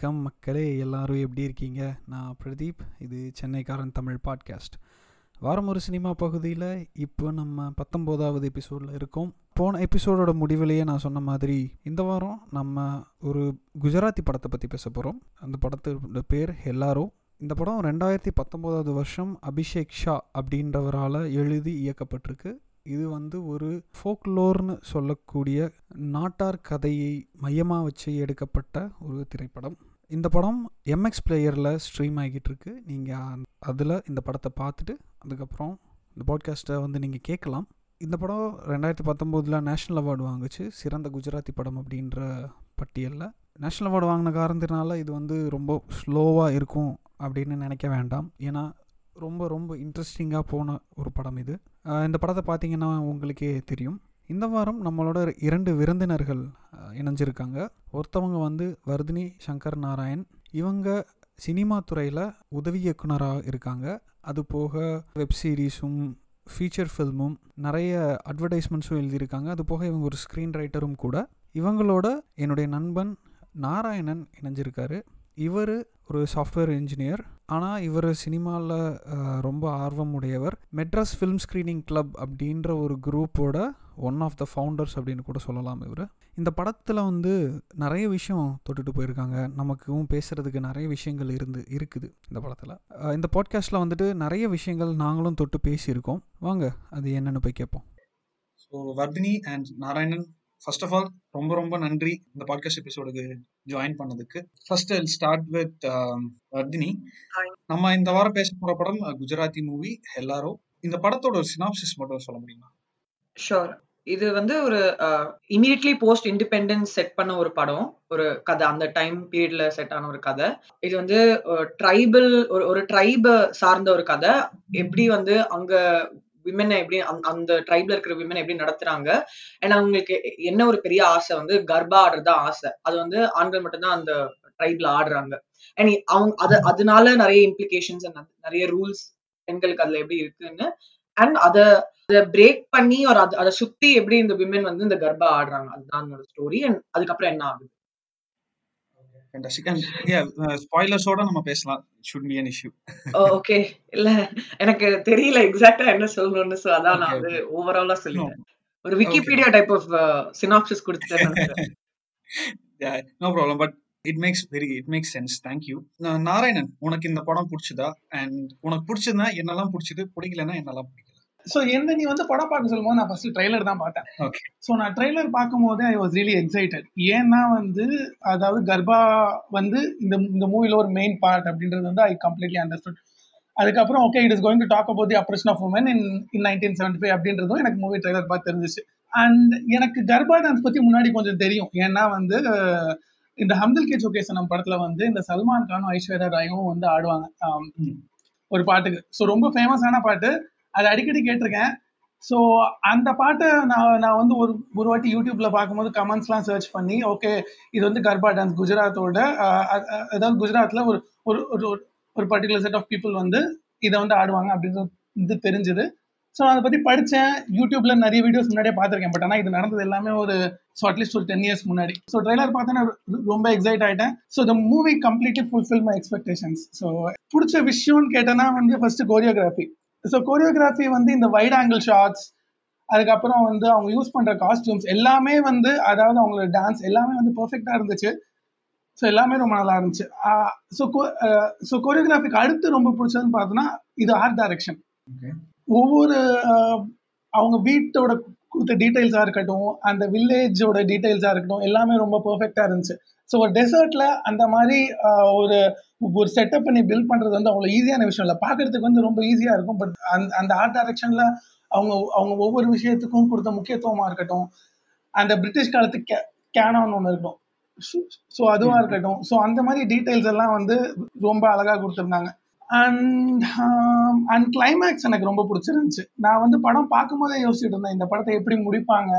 வணக்கம் மக்களே எல்லாரும் எப்படி இருக்கீங்க? நான் பிரதீப் இது சென்னைக்காரன் தமிழ் பாட்காஸ்ட். வாரம் ஒரு சினிமா பகுதியில் இப்போ நம்ம பத்தொம்போதாவது எபிசோடில் இருக்கோம். போன எபிசோடோட முடிவிலேயே நான் சொன்ன மாதிரி இந்த வாரம் நம்ம ஒரு குஜராத்தி படத்தை பற்றி பேச போகிறோம் அந்த படத்தோட பேர் ஹெல்லாரோ. இந்த படம் ரெண்டாயிரத்தி பத்தொம்போதாவது வருஷம் அபிஷேக் ஷா அப்படின்றவரால் எழுதி இயக்கப்பட்டிருக்கு. இது வந்து ஒரு ஃபோக்லோர்னு சொல்லக்கூடிய நாட்டார் கதையை மையமாக வச்சு எடுக்கப்பட்ட ஒரு திரைப்படம். இந்த படம் எம்எக்ஸ் பிளேயரில் ஸ்ட்ரீம் ஆகிட்டு இருக்கு நீங்கள் அதில் இந்த படத்தை பார்த்துட்டு அதுக்கப்புறம் இந்த பாட்காஸ்ட்டை வந்து நீங்கள் கேட்கலாம். இந்த படம் ரெண்டாயிரத்தி பத்தொம்போதில் நேஷ்னல் அவார்டு வாங்குச்சு. சிறந்த குஜராத்தி படம் அப்படின்ற பட்டியலில். நேஷ்னல் அவார்டு வாங்கின காரணத்தினால இது வந்து ரொம்ப ஸ்லோவாக இருக்கும் அப்படின்னு நினைக்க வேண்டாம். ஏன்னா ரொம்ப ரொம்ப இன்ட்ரெஸ்டிங்காக போன ஒரு படம் இது. இந்த படத்தை பார்த்தீங்கன்னா உங்களுக்கே தெரியும். இந்த வாரம் நம்மளோட இரண்டு விருந்தினர்கள் இணைஞ்சிருக்காங்க. ஒருத்தவங்க வந்து வர்தினி சங்கர் நாராயண். இவங்க சினிமா துறையில் உதவி இயக்குனராக இருக்காங்க. அது போக வெப் சீரிஸும் ஃபீச்சர் ஃபில்மும் நிறைய அட்வர்டைஸ்மெண்ட்ஸும் எழுதியிருக்காங்க. அது போக இவங்க ஒரு ஸ்க்ரீன் ரைட்டரும் கூட. இவங்களோட என்னுடைய நண்பன் நாராயணன் இணைஞ்சிருக்காரு. இவர் ஒரு சாஃப்ட்வேர் இன்ஜினியர் ஆனால் இவர் சினிமாவில் ரொம்ப ஆர்வம் உடையவர். மெட்ராஸ் ஃபிலிம் ஸ்க்ரீனிங் கிளப் அப்படின்ற ஒரு குரூப்போட ஒன் ஆஃப் த ஃபவுண்டர்ஸ் அப்படின்னு கூட சொல்லலாம் இவர். இந்த படத்தில் வந்து நிறைய விஷயம் தொட்டுட்டு போயிருக்காங்க. நமக்கும் பேசுகிறதுக்கு நிறைய விஷயங்கள் இருந்து இருக்குது இந்த படத்தில். இந்த பாட்காஸ்ட்டில் வந்துட்டு நிறைய விஷயங்கள் நாங்களும் தொட்டு பேசியிருக்கோம். வாங்க அது என்னென்னு போய் கேட்போம். So Vardhini and Narayanan first of all ரொம்ப ரொம்ப நன்றி இந்த பாட்காஸ்ட் எபிசோடுக்கு ஜாயின் பண்ணதுக்கு. First I start with Vardhini நம்ம இந்த வாரம் பேச போற படம் குஜராத்தி மூவி எல்லாரோ இந்த படத்தோட சினாப்சிஸ் மட்டும் சொல்ல முடியுமா? ஷோர் இது வந்து ஒரு இமீடியட்லி போஸ்ட் இண்டிபெண்டன்ஸ் செட் பண்ண ஒரு படம். ஒரு கதை. அந்த டைம் பீரியட்ல செட் ஆன ஒரு கதை. இது வந்து ட்ரைபல் ஒரு ஒரு ட்ரைப சார்ந்த ஒரு கதை. எப்படி வந்து அங்க விமனை எப்படி அந்த- அந்த ட்ரைப்ல இருக்கிற விமன் எப்படி நடத்துறாங்க? ஏன்னா அவங்களுக்கு என்ன ஒரு பெரிய ஆசை வந்து கர்ப்பா ஆடுறது தான் ஆசை. அது வந்து ஆண்கள் மட்டும்தான் அந்த ட்ரைப்ல ஆடுறாங்க. அண்ட் அவங்க அது அதனால நிறைய இம்ப்ளிகேஷன்ஸ் நிறைய ரூல்ஸ் பெண்களுக்கு அதுல எப்படி இருக்குன்னு அண்ட் அத அதை பிரேக் பண்ணி ஒரு அத- அதை சுத்தி எப்படி இந்த விமன் வந்து இந்த கர்ப்பா ஆடுறாங்க. அதுதான் என்னோட ஸ்டோரி அண்ட் அதுக்கப்புறம் என்ன ஆகுது? அண்ட் ஸ்பாய்லர்ஸோட நம்ம பேசலாம். Should be an issue okay இல்ல எனக்கு தெரியல எக்ஸாக்டா என்ன சொல்லணும்னு சோ அதான் நான் வந்து ஓவராலா சொல்லிட்டேன். ஒரு விக்கிபீடியா டைப் ஆஃப் சினாப்சிஸ் கொடுத்துட்டேன் no problem but it makes very it makes sense thank you Narayanan உனக்கு இந்த படம் பிடிச்சதா? அண்ட் உனக்கு பிடிச்சதுன்னா என்னெல்லாம் பிடிச்சது? பிடிக்கலன்னா என்னெல்லாம் பிடிக்கல ஸோ என்ன நீ வந்து படம் பார்க்க சொல்லும்போது நான் ஃபர்ஸ்ட் ட்ரைலர் தான் பார்த்தேன். ஓகே ஸோ நான் ட்ரைலர் பார்க்கும்போது ஐ வாஸ் ரியலி எக்ஸைட்டட் ஏன்னா வந்து அதாவது கர்ப்பா வந்து இந்த இந்த மூவில ஒரு மெயின் பார்ட் அப்படின்றது வந்து ஐ கம்ப்ளீட்லி அண்டர்ஸ்டுட் அதுக்கப்புறம் okay it is going to talk about the oppression of women in in nineteen seventy five அப்படின்றதும் எனக்கு மூவி ட்ரைலர் பார்த்து தெரிஞ்சிச்சு. அண்ட் எனக்கு கர்ப்பா டான்ஸ் பத்தி முன்னாடி கொஞ்சம் தெரியும். ஏன்னா வந்து இந்த ஹம்தில் கே சுகேசனம் படத்துல வந்து இந்த சல்மான் கானும் ஐஸ்வர்யா ராயும் வந்து ஆடுவாங்க. ஒரு பாட்டுக்கு. ஸோ ரொம்ப ஃபேமஸான பாட்டு. அதை அடிக்கடி கேட்டிருக்கேன். ஸோ அந்த பாட்டை நான் நான் வந்து ஒரு ஒரு வாட்டி யூடியூப்ல பார்க்கும்போது கமெண்ட்ஸ்லாம் சர்ச் பண்ணி ஓகே இது வந்து கர்பா டான்ஸ் குஜராத்தோட அதாவது குஜராத்தில் ஒரு ஒரு ஒரு ஒரு- பர்டிகுலர் செட் ஆஃப் பீப்புள் வந்து இதை வந்து ஆடுவாங்க அப்படின்றது இது தெரிஞ்சுது. ஸோ அதை பற்றி படித்தேன் யூடியூப்ல நிறைய வீடியோஸ் முன்னாடியே பார்த்துருக்கேன். பட் ஆனால் இது நடந்தது எல்லாமே ஒரு ஸோ அட்லீஸ்ட் ஒரு டென் இயர்ஸ் முன்னாடி. ஸோ ட்ரைலர் பார்த்தேன்னா ரொம்ப எக்ஸைட் ஆகிட்டேன் so the movie completely fulfil my expectations so பிடிச்ச விஷயம்னு கேட்டேன்னா வந்து ஃபர்ஸ்ட் கோரியோகிராஃபி ஸோ கோரியோகிராஃபி வந்து இந்த வைட் ஆங்கிள் ஷாட்ஸ் அதுக்கப்புறம் வந்து அவங்க யூஸ் பண்ற காஸ்டியூம்ஸ் எல்லாமே வந்து அதாவது அவங்களோட டான்ஸ் எல்லாமே வந்து பெர்ஃபெக்டா இருந்துச்சு. ஸோ எல்லாமே ரொம்ப நல்லா இருந்துச்சு. ஸோ ஸோ கோரியோகிராஃபிக்கு அடுத்து ரொம்ப பிடிச்சதுன்னு பார்த்தோன்னா இது ஆர்ட் டைரக்ஷன். ஒவ்வொரு அவங்க வீட்டோட கொடுத்த டீடைல்ஸாக இருக்கட்டும் அந்த வில்லேஜோட டீடைல்ஸாக இருக்கட்டும் எல்லாமே ரொம்ப பெர்ஃபெக்டாக இருந்துச்சு. ஸோ ஒரு டெசர்ட்ல அந்த மாதிரி ஒரு ஒரு செட்டப் பண்ணி பில்ட் பண்றது வந்து அவ்வளோ ஈஸியான விஷயம் இல்லை. பார்க்கறதுக்கு வந்து ரொம்ப ஈஸியாக இருக்கும் பட் அந்த அந்த ஆர்ட் டைரக்ஷன்ல அவங்க அவங்க ஒவ்வொரு விஷயத்துக்கும் கொடுத்த முக்கியத்துவமா இருக்கட்டும் அந்த பிரிட்டிஷ் காலத்து கே கேனான் ஒன்று இருக்கும். ஸோ அதுவா இருக்கட்டும். ஸோ அந்த மாதிரி டீடைல்ஸ் எல்லாம் வந்து ரொம்ப அழகா கொடுத்துருந்தாங்க. அண்ட் அண்ட் கிளைமேக்ஸ் எனக்கு ரொம்ப பிடிச்சிருந்துச்சு. நான் வந்து படம் பார்க்கும்போதே யோசிச்சுட்டு இருந்தேன் இந்த படத்தை எப்படி முடிப்பாங்க?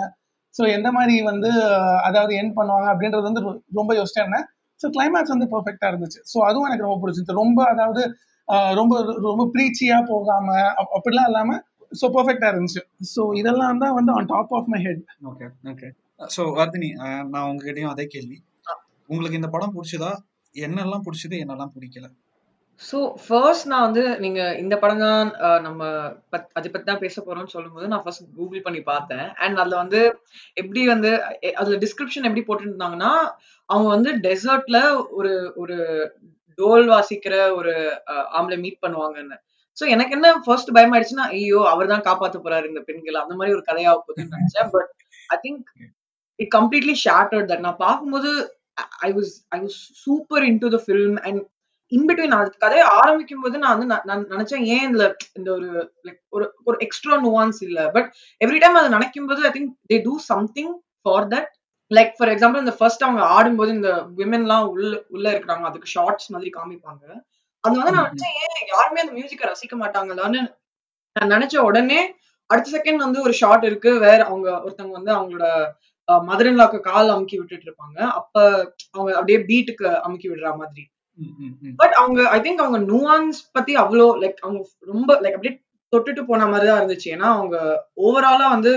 ஸோ எந்த மாதிரி வந்து அதாவது என் பண்ணுவாங்க அப்படின்றது வந்து ரொ- ரொம்ப யோசிச்சேன் இருந்தேன். ஸோ கிளைமேக்ஸ் வந்து பெர்ஃபெக்டா இருந்துச்சு. ஸோ அதுவும் எனக்கு ரொம்ப பிடிச்சிருந்துச்சு. ரொம்ப அதாவது ரொம்ப ரொம்ப ப்ரீச்சியா போகாம அப்- அப்படிலாம் இல்லாம ஸோ பர்ஃபெக்டா இருந்துச்சு. ஸோ இதெல்லாம் தான் வந்து on top of my head okay okay so Vardhini நான் உங்ககிட்டயும் அதே கேள்வி. உங்களுக்கு இந்த படம் பிடிச்சதா? என்னெல்லாம் பிடிச்சது என்னெல்லாம் பிடிக்கல? ஸோ ஃபர்ஸ்ட் நான் வந்து நீங்க இந்த படம் தான் அஹ், நம்ம பத் அதை பத்தி தான் பேச போறோம்னு சொல்லும்போது நான் ஃபர்ஸ்ட் கூகுள் பண்ணி பார்த்தேன். அண்ட் அதுல வந்து எப்படி வந்து எ- அதுல டிஸ்கிரிப்ஷன் எப்படி போட்டுருந்தாங்கன்னா அவங்க வந்து டெசர்ட்ல ஒரு ஒரு டோல் வாசிக்கிற ஒரு அஹ், ஆம்பளை மீட் பண்ணுவாங்கன்னு. ஸோ எனக்கு என்ன ஃபர்ஸ்ட் பயமாயிடுச்சுன்னா ஐயோ அவர் தான் காப்பாத்த போறாரு இந்த பெண்கள். அந்த மாதிரி ஒரு கதையாக போகுதுன்னு நினைச்சேன். But I think it completely shattered that நான் பார்க்கும்போது I was I was super into the film and in between அது கதையை ஆரம்பிக்கும் போது நான் வந்து நான் நினைச்சேன் ஏன் இதுல இந்த ஒரு லைக் ஒரு ஒரு எக்ஸ்ட்ரா நுவான்ஸ் இல்ல? பட் எவ்ரி டைம் அதை நினைக்கும் போது I think they do something for that like for example இந்த ஃபர்ஸ்ட் அவங்க ஆடும்போது இந்த விமென்லாம் உள்ள உள்ள இருக்கிறாங்க அதுக்கு ஷார்ட்ஸ் மாதிரி காமிப்பாங்க. அது வந்து நான் நினைச்சேன் ஏன் யாருமே அந்த மியூசிக்கை ரசிக்க மாட்டாங்களான்னு நான் நினைச்ச உடனே அடுத்த செகண்ட் வந்து ஒரு ஷார்ட் இருக்கு வேற அவங்க ஒருத்தவங்க வந்து அவங்களோட மதுரன்லாக்கு கால் அமுக்கி விட்டுட்டு இருப்பாங்க. அப்ப அவங்க அப்படியே பீட்டுக்கு அமுக்கி விடுற மாதிரி. பட் அவங்க ஐ திங்க் அவங்க நுவான்ஸ் பத்தி அவ்வளோ லைக் அவங்க ரொம்ப லைக் அப்படியே தொட்டுட்டு போன மாதிரி தான் இருந்துச்சு. ஏன்னா அவங்க ஓவராலா வந்து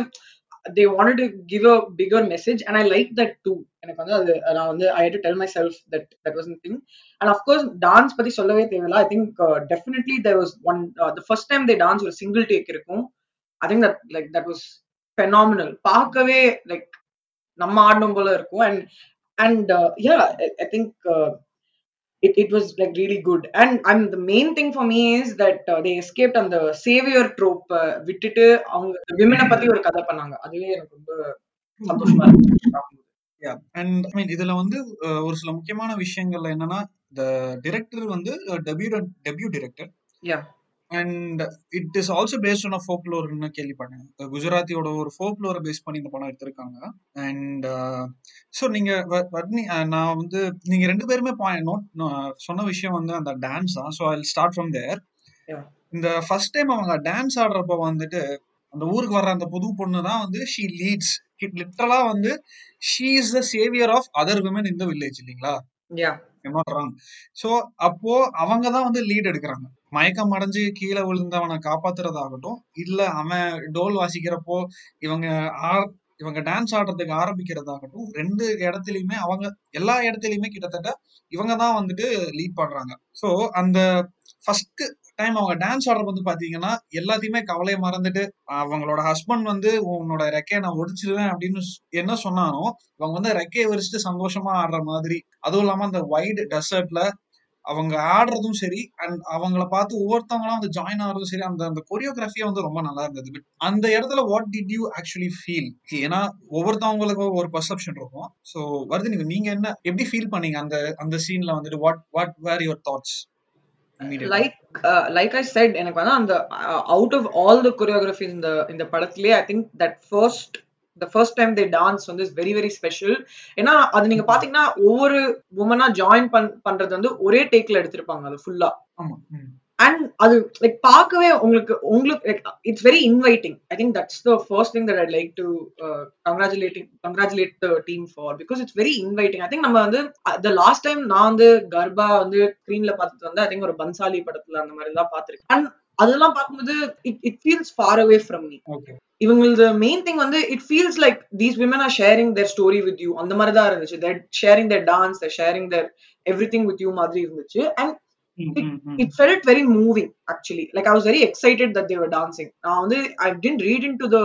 they want to give a bigger message and I like that too எனக்கு வந்து அது நான் வந்து I to tell my self that that was thing and of course dance பத்தி சொல்லவே தேவையில்ல. I think definitely there was one the first time they dance ஒரு single take இருக்கும். I think that like that was phenomenal பார்க்கவே like நம்ம ஆடணும் போல இருக்கும். And and yeah I think it, it was like really good. And and the main thing for me is that uh, they escaped on the savior trope uh, விட்டுட்டு அவங்க விமனை பத்தி ஒரு கதை பண்ணாங்க. அதுவே எனக்கு ரொம்ப சந்தோஷமா இருந்துச்சு அண்ட் ஐ மீன் இதுல வந்து ஒரு சில முக்கியமான விஷயங்கள்ல என்னன்னா த டிரெக்டர் வந்து debut debut director Yeah. And it is also based on ஃபோக்லோர்னு கேள்விப்பட்டேன். குஜராத்தியோட ஒரு ஃபோக்லோரை பேஸ் பண்ணி இந்த படம் எடுத்திருக்காங்க. அண்ட் ஸோ நீங்க வ- வர்ணி நான் வந்து நீங்க ரெண்டு பேருமே நோட் சொன்ன விஷயம் வந்து அந்த டான்ஸ் தான். So I start from there. இந்த ஃபர்ஸ்ட் டைம் அவங்க டான்ஸ் ஆடுறப்ப வந்துட்டு அந்த ஊருக்கு வர்ற அந்த புது பொண்ணு தான் வந்து ஷீ லீட்ஸ் லிட்டரலா வந்து she is the saviour of other women இந்த வில்லேஜ் இல்லைங்களா? ஸோ அப்போ அவங்க தான் வந்து லீட் எடுக்கிறாங்க. மயக்கம் அடைஞ்சு கீழே விழுந்தவனை காப்பாத்துறதாகட்டும் இல்ல அவன் டோல் வாசிக்கிறப்போ இவங்க ஆ- இவங்க டான்ஸ் ஆடுறதுக்கு ஆரம்பிக்கிறதாகட்டும் ரெண்டு இடத்துலயுமே அவங்க எல்லா இடத்துலயுமே கிட்டத்தட்ட இவங்க தான் வந்துட்டு லீட் பண்றாங்க. ஸோ அந்த ஃபர்ஸ்ட் டைம் அவங்க டான்ஸ் ஆடுறது வந்து பாத்தீங்கன்னா எல்லாத்தையுமே கவலையை மறந்துட்டு அவங்களோட ஹஸ்பண்ட் வந்து உன்னோட ரெக்கையை நான் ஒடிச்சிருவேன் அப்படின்னு என்ன சொன்னானோ அவங்க வந்து ரெக்கையை விரிச்சிட்டு சந்தோஷமா ஆடுற மாதிரி அதுவும் இல்லாம அந்த ஒயிட் டெசர்ட்ல அவங்க ஆடுறதும் சரி அண்ட் அவங்கள பார்த்து ஒவ்வொருத்தவங்களும் வந்து ஜாயின் ஆகிறதும் சரி அந்த அந்த கொரியோகிராஃபியா வந்து ரொம்ப நல்லா இருந்தது. பட் அந்த இடத்துல what did you actually feel ஏன்னா ஒவ்வொருத்தவங்களுக்கும் ஒரு பர்செப்ஷன் இருக்கும். ஸோ வருது நீங்க என்ன எப்படி ஃபீல் பண்ணீங்க? அந்த அந்த சீன்ல வந்துட்டு what what were your thoughts like like I said எனக்கு வந்து அந்த out of all the choreography இந்த இந்த படத்துலயே I think that first the first time they dance வந்து இஸ் வெரி வெரி ஸ்பெஷல் ஏன்னா அது நீங்க பாத்தீங்கன்னா ஒவ்வொரு உமனா ஜாயின் பண் பண்றது வந்து ஒரே டேக்ல எடுத்திருப்பாங்க அது ஃபுல்லா ஆமா. அண்ட் அது லைக் பார்க்கவே உங்களுக்கு உங்களுக்கு like it's very inviting I think that's the first thing that I like to congratulating congratulate the team for because it's very inviting I think நம்ம வந்து த லாஸ்ட் டைம் நான் வந்து கர்பா வந்து ஸ்க்ரீன்ல பார்த்தது வந்து ஐ திங்க் ஒரு பன்சாலி படத்துல அந்த மாதிரி தான் பார்த்திருக்கேன். அண்ட் அதெல்லாம் பார்க்கும்போது it it feels far away from me இவங்களது main thing வந்து it feels like these women are sharing their story with you அந்த மாதிரி தான் இருந்துச்சு. They're sharing their dance they're sharing their everything with you மாதிரி இருந்துச்சு. And ம், ம், ம். it felt very moving actually. Like i was very excited that they were dancing. now the- i didn't read into the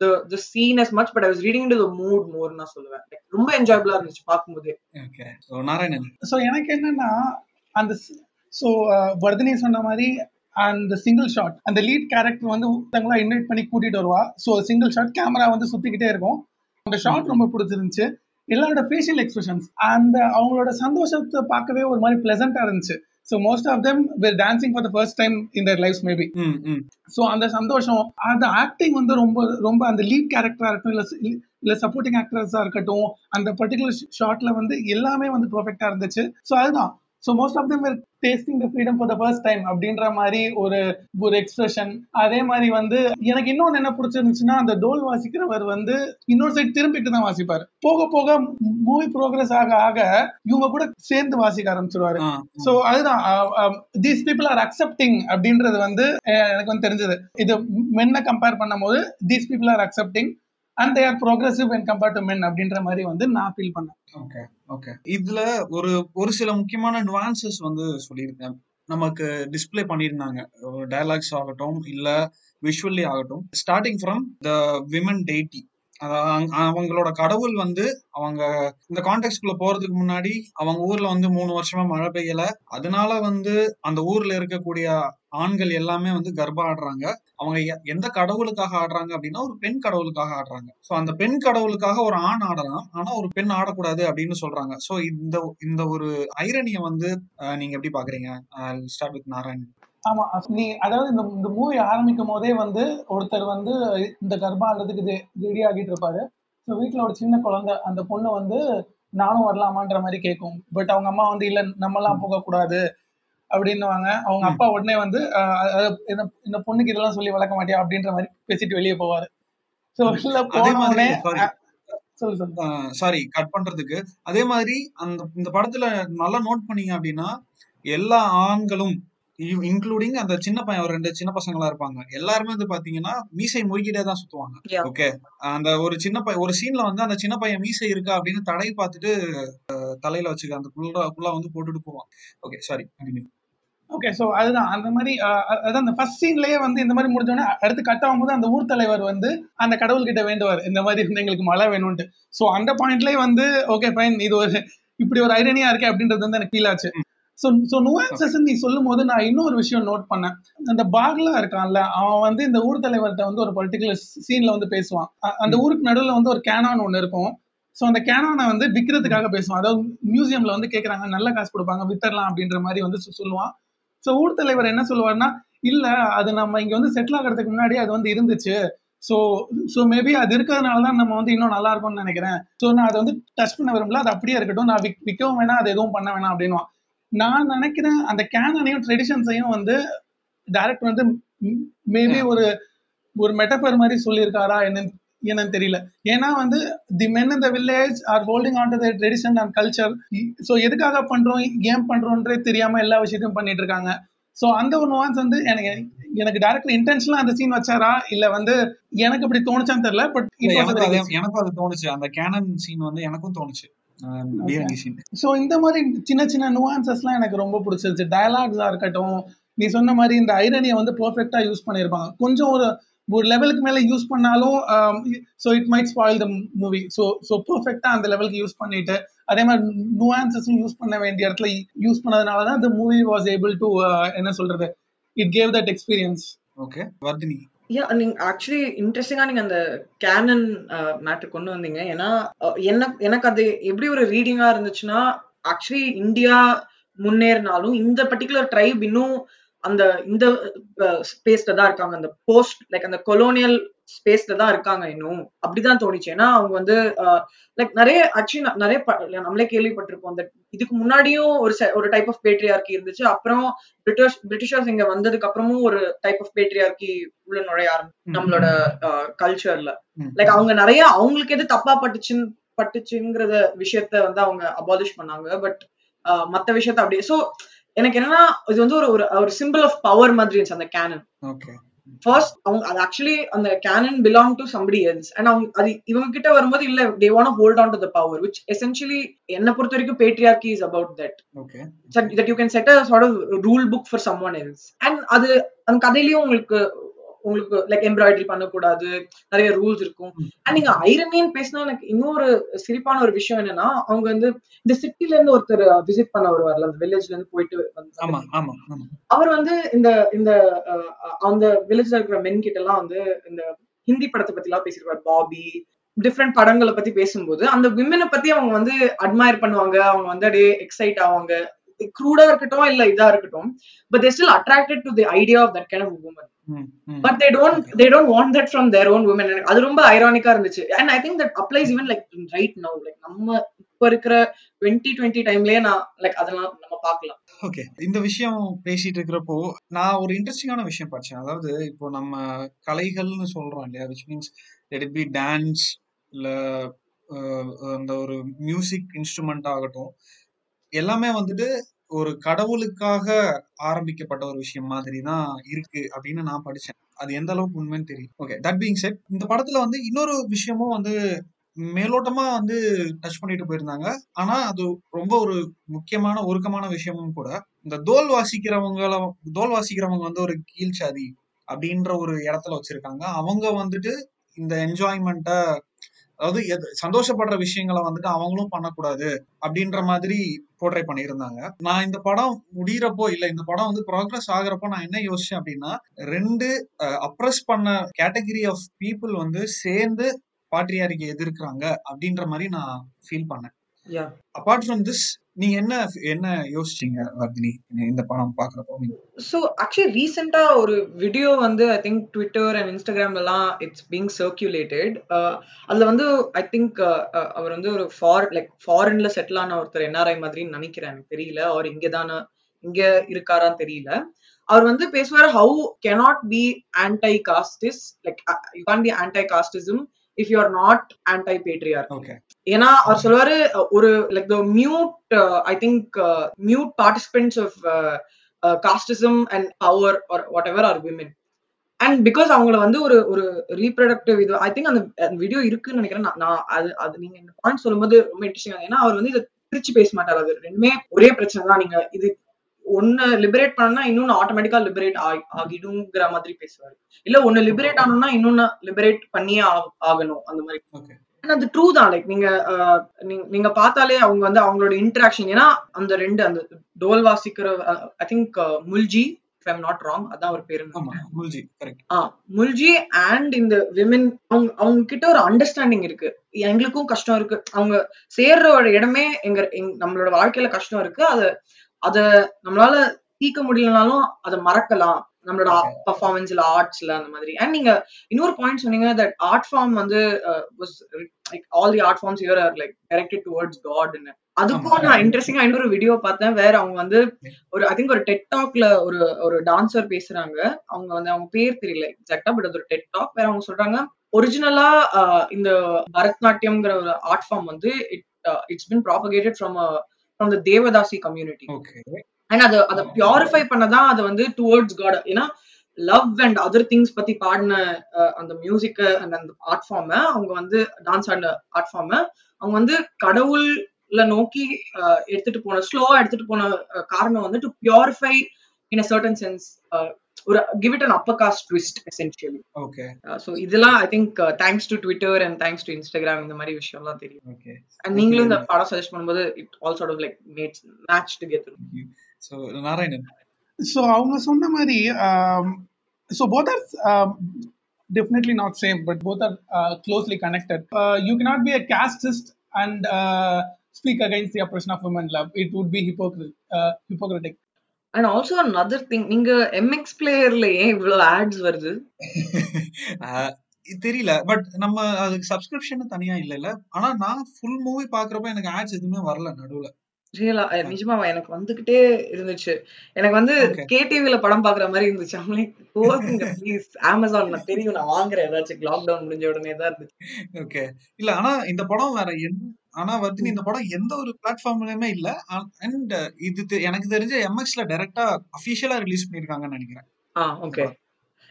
the the scene as much but i was reading into the mood more நான் சொல்லுவேன். Like, ரொம்ப என்ஜாயபிளா இருந்துச்சு பார்க்கும்போது. Okay so Narayanan. So எனக்கு என்னன்னா அந்த so Vardhini சொன்ன மாதிரி அந்த சிங்கிள் ஷாட் அந்த லீட் கேரக்டர் வந்து ஒருத்தங்களா இன்வைட் பண்ணி கூட்டிட்டு வருவா. ஸோ சிங்கிள் ஷாட் கேமரா வந்து சுத்திக்கிட்டே இருக்கும். அந்த ஷாட் ரொம்ப பிடிச்சிருந்துச்சு. எல்லாரோட ஃபேஷியல் எக்ஸ்பிரஷன்ஸ் அந்த அவங்களோட சந்தோஷத்தை பார்க்கவே ஒரு மாதிரி பிளசண்டா இருந்துச்சு. So most of them were dancing for the first time in their life maybe so அந்த சந்தோஷம் அந்த ஆக்டிங் வந்து ரொம்ப ரொம்ப அந்த லீட் கேரக்டரா இருக்கட்டும் இல்ல இல்ல சப்போர்ட்டிங் ஆக்டர்ஸா இருக்கட்டும் அந்த பர்டிகுலர் ஷாட்ல வந்து எல்லாமே வந்து பெர்ஃபெக்டா இருந்துச்சு. ஸோ அதுதான். So most of them tasting the freedom for the first time அப்படின்ற மாதிரி ஒரு ஒரு எக்ஸ்பிரஷன் அதே மாதிரி வந்து எனக்கு இன்னொன்று என்ன பிடிச்சிருந்துச்சுன்னா அந்த டோல் வாசிக்கிறவர் வந்து இன்னொரு சைடு திரும்பிட்டு தான் வாசிப்பாரு. போக போக மூவி ப்ரோக்ரஸ் ஆக ஆக இவங்க கூட சேர்ந்து வாசிக்க ஆரம்பிச்சிருவாரு. ஸோ அதுதான். தீஸ் பீப்புள் ஆர் அக்செப்டிங் அப்படின்றது வந்து எனக்கு வந்து தெரிஞ்சது. இது மென்னை கம்பேர் பண்ணும்போது these people are accepting and they are progressive and compared to men அப்படின்ற மாதிரி வந்து நான் ஃபீல் பண்ணேன். ஓகே ஓகே இதுல ஒரு ஒரு சில முக்கியமான அட்வான்சஸ் வந்து சொல்லியிருக்கேன் நமக்கு டிஸ்பிளே பண்ணியிருந்தாங்க. டயலாக்ஸ் ஆகட்டும் இல்ல விஷுவல்லி ஆகட்டும். Starting from the women deity அவங்களோட கடவுள் வந்து அவங்க இந்த கான்டெக்ட்குள்ள போறதுக்கு முன்னாடி அவங்க ஊர்ல வந்து மூணு வருஷமா மழை பெய்யல. அதனால வந்து அந்த ஊர்ல இருக்கக்கூடிய ஆண்கள் எல்லாமே வந்து கர்ப்பம் ஆடுறாங்க. அவங்க எ- எந்த கடவுளுக்காக ஆடுறாங்க அப்படின்னா ஒரு பெண் கடவுளுக்காக ஆடுறாங்க. சோ அந்த பெண் கடவுளுக்காக ஒரு ஆண் ஆடலாம். ஆனா ஒரு பெண் ஆடக்கூடாது அப்படின்னு சொல்றாங்க. சோ இந்த இந்த ஒரு ஐரணியை வந்து நீங்க எப்படி பாக்குறீங்க? Start with Narayan. ஆமா நீ அதாவது இந்த இந்த மூவி ஆரம்பிக்கும் போதே வந்து ஒருத்தர் வந்து இந்த கர்ப்பாண்டதுக்கு ரெடி ஆகிட்டு இருப்பாரு. ஸோ வீட்டில் ஒரு சின்ன குழந்தை அந்த பொண்ணு வந்து நானும் வரலாமான்ற மாதிரி கேட்கும் பட் அவங்க அம்மா வந்து இல்ல நம்மலாம் போகக்கூடாது. அப்படின்னுவாங்க. அவங்க. அப்பா உடனே வந்து இந்த பொண்ணுக்கு இதெல்லாம் சொல்லி வளர்க்க மாட்டியா? அப்படின்ற மாதிரி பேசிட்டு வெளியே போவாரு. ஸோ இல்ல அதே போன சாரி கட் பண்றதுக்கு. அதே மாதிரி அந்த இந்த படத்துல நல்லா நோட் பண்ணீங்க அப்படின்னா எல்லா ஆண்களும் இன்க்ளூடிங் அந்த சின்ன பையன் ஒரு ரெண்டு சின்ன பசங்களா இருப்பாங்க. எல்லாருமே வந்து பாத்தீங்கன்னா மீசை முறுக்கிட்டே தான் சுத்துவாங்க. ஓகே அந்த ஒரு சின்ன பையன் ஒரு சீன்ல வந்து அந்த சின்ன பையன் மீசை இருக்கா அப்படின்னு தடை பார்த்துட்டு தலையில வச்சுக்க அந்த புல்லா புல்லா வந்து போட்டுட்டு போவான். ஓகே சாரி ஓகே ஸோ அதுதான். அந்த மாதிரி அதான் அந்த ஃபர்ஸ்ட் சீன்லயே வந்து இந்த மாதிரி முடிஞ்சோடனே அடுத்து கட் ஆகும்போது அந்த ஊர் தலைவர் வந்து அந்த கடவுள்கிட்ட வேண்டுவார். இந்த மாதிரி எங்களுக்கு மழை வேணும்ட்டு ஸோ அந்த பாயிண்ட்லயே வந்து ஓகே ஃபைன் இது ஒரு இப்படி ஒரு ஐரனியா இருக்கே அப்படின்றது வந்து எனக்கு ஃபீல் ஆச்சு. ஸோ ஸோ நுவான்சஸ் நீ சொல்லும் போது நான் இன்னொரு விஷயம் நோட் பண்ணேன். அந்த பாக்ல இருக்கான்ல அவன் வந்து இந்த ஊர் தலைவர்கிட்ட வந்து ஒரு பர்டிகுலர் சீன்ல வந்து பேசுவான். அந்த ஊருக்கு நடுவில் வந்து ஒரு கேனான் ஒன்று இருக்கும். ஸோ அந்த கேனானை வந்து விற்கிறதுக்காக பேசுவான். அதாவது மியூசியம்ல வந்து கேட்குறாங்க நல்ல காசு கொடுப்பாங்க வித்தரலாம் அப்படின்ற மாதிரி வந்து சொல்லுவான். ஸோ ஊர் தலைவர் என்ன சொல்லுவாருன்னா இல்ல அது நம்ம இங்க வந்து செட்டில் ஆகிறதுக்கு முன்னாடி அது வந்து இருந்துச்சு. ஸோ ஸோ மேபி அது இருக்கிறதுனால தான் நம்ம வந்து இன்னும் நல்லா இருக்கும்னு நினைக்கிறேன். ஸோ நான் அதை வந்து டச் பண்ண விரும்பல. அது அப்படியே இருக்கட்டும். நான் விக் விற்கவும் வேணாம் அது எதுவும் பண்ண வேணாம் அப்படின்னுவான். நான் நினைக்கிறேன் அந்த கேனனையும் ட்ரெடிஷன்ஸையும் வந்து டைரக்ட் வந்து மேபி ஒரு ஒரு மெட்டபர் மாதிரி சொல்லியிருக்காரா என்னன்னு என்னன்னு தெரியல. ஏன்னா வந்து தி மென் இந்த village are holding on to the tradition and culture so எதுக்காக பண்றோம் ஏன் பண்றோன்றே தெரியாம எல்லா விஷயத்தையும் பண்ணிட்டு இருக்காங்க. ஸோ அந்த ஒரு நுவான்ஸ் வந்து எனக்கு எனக்கு டேரக்டர் இன்டென்ஷனலா அந்த சீன் வச்சாரா? இல்ல வந்து எனக்கு இப்படி தோணுச்சான்னு தெரியல பட் எனக்கும் அது தோணுச்சு. அந்த கேனன் சீன் வந்து எனக்கும் தோணுச்சு. ஸோ இந்த மாதிரி சின்ன சின்ன நுவான்சஸ்லாம் எனக்கு ரொம்ப பிடிச்சிருச்சு. டயலாக்ஸா இருக்கட்டும் நீ சொன்ன மாதிரி இந்த ஐரனியை வந்து பெர்ஃபெக்டா யூஸ் பண்ணியிருப்பாங்க. கொஞ்சம் ஒரு ஒரு லெவலுக்கு மேல யூஸ் பண்ணாலும் so it might spoil the movie so so பெர்ஃபெக்டா அந்த லெவலுக்கு யூஸ் பண்ணிட்டு அதே மாதிரி நுவான்சஸும் யூஸ் பண்ண வேண்டிய இடத்துல யூஸ் பண்ணதுனால தான் the movie was able to என்ன சொல்றது it gave that experience okay Vardhini yeah நீங்க ஆக்சுவலி இன்ட்ரெஸ்டிங்கா நீங்க அந்த கேனன் மேட்டர் uh, கொண்டு வந்தீங்க. ஏன்னா uh, என்ன எனக்கு அது எப்படி ஒரு ரீடிங்கா இருந்துச்சுன்னா ஆக்சுவலி இந்தியா முன்னேறினாலும் இந்த பர்டிகுலர் ட்ரைப் இன்னும் அந்த இந்த uh, ஸ்பேஸ்ல தான் இருக்காங்க. அந்த போஸ்ட் லைக் அந்த கொலோனியல் ஸ்பேஸ்ல தான் இருக்காங்க இன்னும். அப்படிதான் தோணுச்சு. ஏன்னா அவங்க வந்து லைக் நிறைய ஆக்சுவலி நிறைய நம்மளே கேள்விப்பட்டிருப்போம். அந்த இதுக்கு முன்னாடியும் ஒரு ஒரு டைப் ஆஃப் பேட்ரியார்கி இருந்துச்சு. அப்புறம் பிரிட்டிஷ் பிரிட்டிஷர்ஸ் இங்க வந்ததுக்கு அப்புறமும் ஒரு டைப் ஆஃப் பேட்ரியார்கி உள்ள நுழைய நம்மளோட கல்ச்சர்ல. லைக் அவங்க நிறைய அவங்களுக்கு எது தப்பா பட்டுச்சுன்னு பட்டுச்சுங்கிறத விஷயத்த வந்து அவங்க அபாலிஷ் பண்ணாங்க. பட் மத்த விஷயத்த அப்படியே சோ எனக்கு என்னன்னா இது வந்து ஒரு ஒரு- சிம்பிள் ஆஃப் பவர் மாதிரி இருந்துச்சு அந்த கேனன் ஓகே ஃபர்ஸ்ட் அவங்க ஆக்சுவலி அந்த canon belong to somebody else and அவங்க அது இவங்க கிட்ட வரும்போது இல்ல they want hold on to the power which essentially என்ன பொறுத்த வரைக்கும் patriarchy is about that okay that you can set a sort of rule book for someone else and அது அந்த கதையிலயும் உங்களுக்கு உங்களுக்கு லைக் எம்ப்ராய்டரி பண்ணக்கூடாது. நிறைய ரூல்ஸ் இருக்கும். அண்ட் நீங்க ஐரனியன் பேசினா எனக்கு இன்னொரு சிரிப்பான ஒரு விஷயம் என்னன்னா அவங்க வந்து இந்த சிட்டில இருந்து ஒருத்தர் விசிட் பண்ண வருவார்ல அந்த வில்லேஜ்ல இருந்து போயிட்டு வந்து ஆமா ஆமா ஆமா. அவர் வந்து இந்த இந்த அந்த வில்லேஜ்ல இருக்கிற மென் கிட்ட எல்லாம் வந்து இந்த ஹிந்தி படத்தை பத்தி எல்லாம் பேசிருப்பாரு. பாபி டிஃப்ரெண்ட் படங்களை பத்தி பேசும்போது அந்த விமனை பத்தி அவங்க வந்து அட்மயர் பண்ணுவாங்க. அவங்க வந்து அப்படியே எக்ஸைட் ஆவாங்க. க்ரூடா இருக்கட்டும் இல்ல இதா இருக்கட்டும் but they still attracted to the idea of that kind of woman. But they don't they don't want that from their own woman அது ரொம்ப ஐரானிக்கா இருந்துச்சு. And I think that applies even like right now like நம்ம இப்ப இருக்கிற twenty twenty டைம்லயே நான் like அதெல்லாம் நம்ம பார்க்கலாம். ஓகே இந்த விஷயம் பேசிட்டு இருக்கிறப்போ நான் ஒரு இன்ட்ரெஸ்டிங்கான விஷயம் படிச்சேன். அதாவது இப்போ நம்ம கலைகள்னு சொல்றோம் இல்லையா? Which means let be dance இல்ல அந்த ஒரு மியூசிக் இன்ஸ்ட்ருமெண்ட் ஆகட்டும். எல்லாமே வந்துட்டு ஒரு கடவுளுக்காக ஆரம்பிக்கப்பட்ட ஒரு விஷயம் மாதிரி தான் இருக்கு அப்படின்னு நான் படிச்சேன். அது எந்த அளவுக்கு உண்மைன்னு தெரியும் ஓகே தட் பீங் செட் இந்த படத்துல வந்து இன்னொரு விஷயமும் வந்து மேலோட்டமா வந்து டச் பண்ணிட்டு போயிருந்தாங்க. ஆனா அது ரொம்ப ஒரு முக்கியமான ஒருக்கமான விஷயமும் கூட இந்த தோல் வாசிக்கிறவங்கள தோல் வாசிக்கிறவங்க வந்து ஒரு கீழ்ச்சாதி அப்படின்ற ஒரு இடத்துல வச்சிருக்காங்க. அவங்க வந்துட்டு இந்த என்ஜாய்மெண்ட்டை அதாவது எது- சந்தோஷப்படுற விஷயங்களை வந்துட்டு அவங்களும் பண்ணக்கூடாது அப்படின்ற மாதிரி போர்ட்ரை பண்ணியிருந்தாங்க. நான் இந்த படம் முடியிறப்போ இல்ல இந்த படம் வந்து ப்ராக்ரஸ் ஆகுறப்போ நான் என்ன யோசிச்சேன் அப்படின்னா ரெண்டு அப்ரஸ் பண்ண கேட்டகரி ஆஃப் பீப்புள் வந்து சேர்ந்து பாட்ரியாரிக்கு எதிர்க்கிறாங்க அப்படின்ற மாதிரி நான் ஃபீல் பண்ணேன். அப்பார்ட் ஃப்ரம் திஸ் நீங்க என்ன என்ன யோசிச்சீங்க வர்தினி? இந்த படம் பாக்குறப்போ? ஸோ ஆக்சுவலி ரீசெண்டா ஒரு வீடியோ வந்து ஐ திங்க் ட்விட்டர் அண்ட் இன்ஸ்டாகிராம்லலாம் இட்ஸ் பீங் சர்க்குலேட்டட் அதுல வந்து ஐ திங்க் அவர் வந்து ஒரு ஃபார் லைக் ஃபாரின்ல செட்டில் ஆன ஒருத்தர் என்ஆர்ஐ மாதிரின்னு நினைக்கிறேன் எனக்கு தெரியல. அவர் இங்கே தானே இங்க இருக்காரான்னு தெரியல. அவர் வந்து பேசுவார் how cannot be anti casteist like you can be anti casteism if you are not anti patriarch okay ஏன்னா அவர் சொல்லுவாரு ஒரு like the mute I think mute participants of casteism and power are whatever are women and because அவங்கள வந்து ஒரு ஒரு reproductive இது I think அந்த வீடியோ இருக்குன்னு நினைக்கிறேன். நான் அது அது நீங்க இந்த பாயிண்ட் சொல்லும்போது ரொம்ப இன்ட்ரெஸ்டிங் ஏன்னா அவர் வந்து இதை பிரிச்சு பேச மாட்டார். அது ரெண்டுமே ஒரே பிரச்சனை தான். நீங்க இது ஒன்னு லிபரேட் பண்ணா இன்னொன்னு ஆட்டோமேட்டிக்கா லிபரேட் ஆகிடுங்கிற மாதிரி பேசுவாரு. இல்ல ஒன்னு லிபரேட் ஆகணும்னா இன்னொன்னு லிபரேட் பண்ணியே ஆகணும். அந்த மாதிரி. அது ட்ரூ தான். லைக் நீங்க நீங்க- பார்த்தாலே அவங்க வந்து அவங்களோட இன்டராக்ஷன் ஏன்னா அந்த ரெண்டு அந்த டோல் வாசிக்கிற I think Mulji I'm not wrong அதான் ஒரு பேரு. முல்ஜி கரெக்ட் ஆ முல்ஜி அண்ட் இந்த விமென் அவங்க அவங்க கிட்ட ஒரு அண்டர்ஸ்டாண்டிங் இருக்கு. எங்களுக்கும் கஷ்டம் இருக்கு. அவங்க சேர்ற ஒரு இடமே எங்க நம்மளோட வாழ்க்கையில கஷ்டம் இருக்கு. அத அத நம்மளால தீர்க்க முடியலனாலும் அதை மறக்கலாம். நம்மளோட. பர்ஃபார்மன்ஸ்ல ஆர்ட்ஸ்ல அந்த மாதிரி. அண்ட் நீங்க இன்னொரு பாயிண்ட் சொன்னீங்க தட் ஆர்ட் ஃபார்ம் வந்து like all the art forms here are like directed towards காட்னு அதுக்கும். நான் இன்ட்ரெஸ்டிங்கா இன்னொரு வீடியோ பார்த்தேன். வேற அவங்க வந்து ஒரு ஐ திங்க் ஒரு டெட் டாக்ல ஒரு ஒரு டான்சர் பேசுறாங்க. அவங்க வந்து அவங்க பேர் தெரியல எக்ஸாக்டா பட் அது ஒரு டெட் டாக் வேற அவங்க சொல்றாங்க ஒரிஜினலா இந்த பரத்நாட்டியம்ங்கிற ஒரு ஆர்ட் ஃபார்ம் வந்து it it's been propagated from from the devadasi community okay and அதை அதை பியூரிஃபை பண்ணதான் அது வந்து டுவர்ட்ஸ் காட் ஏன்னா லவ் அண்ட் அதர் திங்ஸ் பத்தி பாடின அந்த மியூசிக் அண்ட் அந்த ஆர்ட் ஃபார்ம அவங்க வந்து டான்ஸ் ஆடின ஆர்ட் ஃபார்ம அவங்க வந்து கடவுள்ல நோக்கி எடுத்துட்டு போன ஸ்லோவா எடுத்துட்டு போன காரணம் வந்து to purify in a certain sense ஒரு give it an upper caste twist essentially okay so இதெல்லாம் I think thanks to Twitter and thanks to Instagram இந்த மாதிரி விஷயம்லாம் தெரியும். ஓகே அண்ட் நீங்களும் இந்த படம் சஜஸ்ட் பண்ணும்போது it all sort of like match match together so Narayanan so அவங்க சொன்ன மாதிரி so both are definitely not same but both are uh, closely connected uh, you cannot be a casteist and uh, speak against the oppression of women love it would be hypocrite, uh, hypocritic and also another thing நீங்க MX பிளேயர்ல ஏன் இவ்வளவு ads வருது தெரியல but நம்ம அதுக்கு subscription தனியா இல்லைல்ல ஆனா நான் ஃபுல் மூவி பாக்குறப்ப எனக்கு ஆட்ஸ் எதுவுமே வரல நடுவுல ரியலா நிஜமா எனக்கு வந்துகிட்டே இருந்துச்சு. எனக்கு வந்து. கேடிவில படம் பாக்குற மாதிரி இருந்துச்சு. அவங்களே போகுங்க ப்ளீஸ் அமேசான் நான் தெரியும். நான் வாங்குறேன். ஏதாச்சும் லாக்டவுன் முடிஞ்ச உடனே தான் இருந்துச்சு. ஓகே இல்ல ஆனா இந்த படம் வேற ஆனா வந்து இந்த படம் எந்த ஒரு பிளாட்ஃபார்ம்லயுமே இல்ல. அண்ட் இது எனக்கு தெரிஞ்ச எம்எக்ஸ்ல டைரக்டா அபிஷியலா ரிலீஸ் பண்ணிருக்காங்கன்னு நினைக்கிறேன். ஆ ஓகே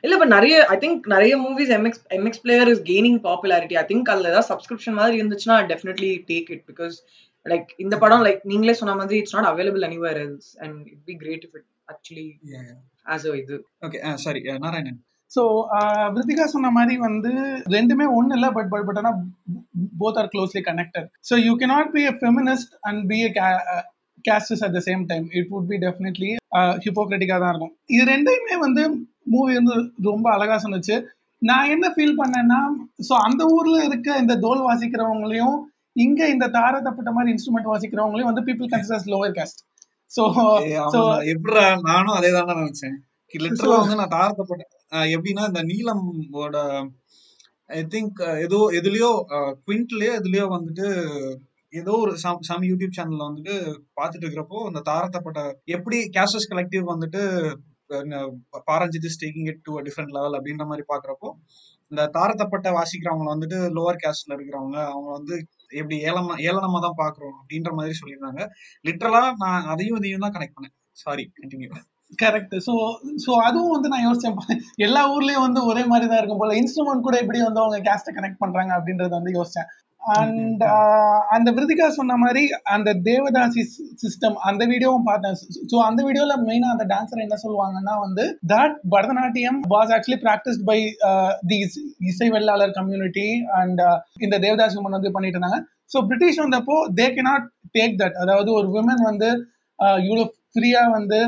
இல்ல பட் நிறைய ஐ திங்க் நிறைய movies MX MX player is gaining popularity I think அதுல ஏதாவது சப்ஸ்கிரிப்ஷன் மாதிரி இருந்துச்சுன்னா definitely take it because like இந்த படம் லைக் நீங்களே சொன்ன மாதிரி it's not available anywhere else and it be great if it actually as a இது. Okay sorry Narayanan so Viruthika சொன்ன மாதிரி வந்து ரெண்டுமே ஒன்றும் இல்லை பட் பட் பட் ஆனால் both are closely connected so you cannot be a feminist and be a ca- uh, casteist at the same time. It would be definitely ஹிப்போக்ரட்டிக்காக தான் இருக்கும். இது ரெண்டையுமே வந்து மூவி வந்து ரொம்ப அழகா சொன்னுச்சு. நான் என்ன ஃபீல் பண்ணேன்னா ஸோ அந்த ஊர்ல இருக்க இந்த தோல் வாசிக்கிறவங்களையும் இங்க இந்த தார தப்பட்ட மாதிரி இன்ஸ்ட்ருமெண்ட் வாசிக்கிறவங்களையும் வந்து people considers lower caste so so எப்படா நானும் அதே தான் நினைச்சேன் லிட்டரலா வந்து நான் தாரத்தப்பட்டேன் அஹ் எப்படின்னா இந்த நீலமோட ஐ திங்க் ஏதோ எதுலயோ குவிண்ட்லயோ எதுலயோ வந்துட்டு ஏதோ ஒரு சம் சம் யூடியூப் சேனல்ல வந்துட்டு பார்த்துட்டு இருக்கிறப்போ அந்த தாரத்தப்பட்ட எப்படி கேஸ்டஸ் கலெக்டிவ் வந்துட்டு Pa Ranjith is taking it to a different level அப்படின்ற மாதிரி பாக்குறப்போ இந்த தாரத்தப்பட்ட வாசிக்கிறவங்க வந்துட்டு லோவர் கேஸ்ட்ல இருக்கிறவங்க அவங்க வந்து எப்படி ஏளமா ஏளனமா தான் பாக்குறோம் அப்படின்ற மாதிரி சொல்லியிருந்தாங்க. லிட்ரலா நான் அதையும் இதையும் தான் கனெக்ட் பண்ணேன். Sorry continue correct so so அதுவும் வந்து நான் யோசிச்சேன் எல்லா ஊர்லயும் வந்து ஒரே மாதிரி தான் இருக்கும் போல. இன்ஸ்ட்ருமெண்ட் கூட எப்படி வந்து அவங்க கேஸ்ட்டை கனெக்ட் பண்றாங்க அப்படின்றத வந்து யோசிச்சேன். அண்ட் அந்த விருதிகா சொன்ன மாதிரி அந்த தேவதாசி சிஸ்டம் அந்த வீடியோவும் பார்த்தேன். ஸோ அந்த வீடியோல மெயினா அந்த டான்சர் என்ன சொல்லுவாங்கன்னா வந்து that Bharatanatyam was actually practised by the Isai Vellalar community and இந்த தேவதாசி உமன் வந்து பண்ணிட்டு இருந்தாங்க. ஸோ பிரிட்டிஷ் வந்தப்போ தே கெனாட் டேக் தட் அதாவது ஒரு விமன் வந்து இவ்வளோ ஃப்ரீயா வந்து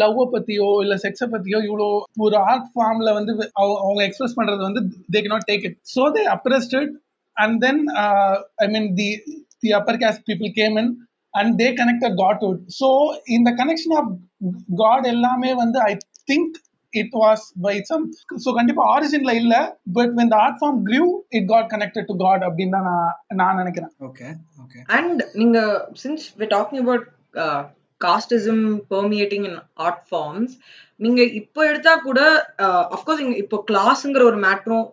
லவ்வை பத்தியோ இல்ல செக்ஸை பத்தியோ இவ்வளோ ஒரு ஆர்ட் ஃபார்ம்ல வந்து அவங்க எக்ஸ்பிரஸ் பண்றது வந்து they cannot take it so they oppressed and then uh, i mean the the upper caste people came in and they connected god to it so in the connection of god எல்லாமே வந்து i think it was by some so கண்டிப்பா ஆரிஜின்ல இல்ல but when the art form grew it got connected to god அப்படின்னு தான் நான் நான் நினைக்கிறேன் okay okay and நீங்க since we talking about casteism permeating in art forms நீங்க இப்போ எடுத்தா கூட அஃப்கோர்ஸ் இங்க இப்போ கிளாஸ்ங்கிற ஒரு மேட்ரும்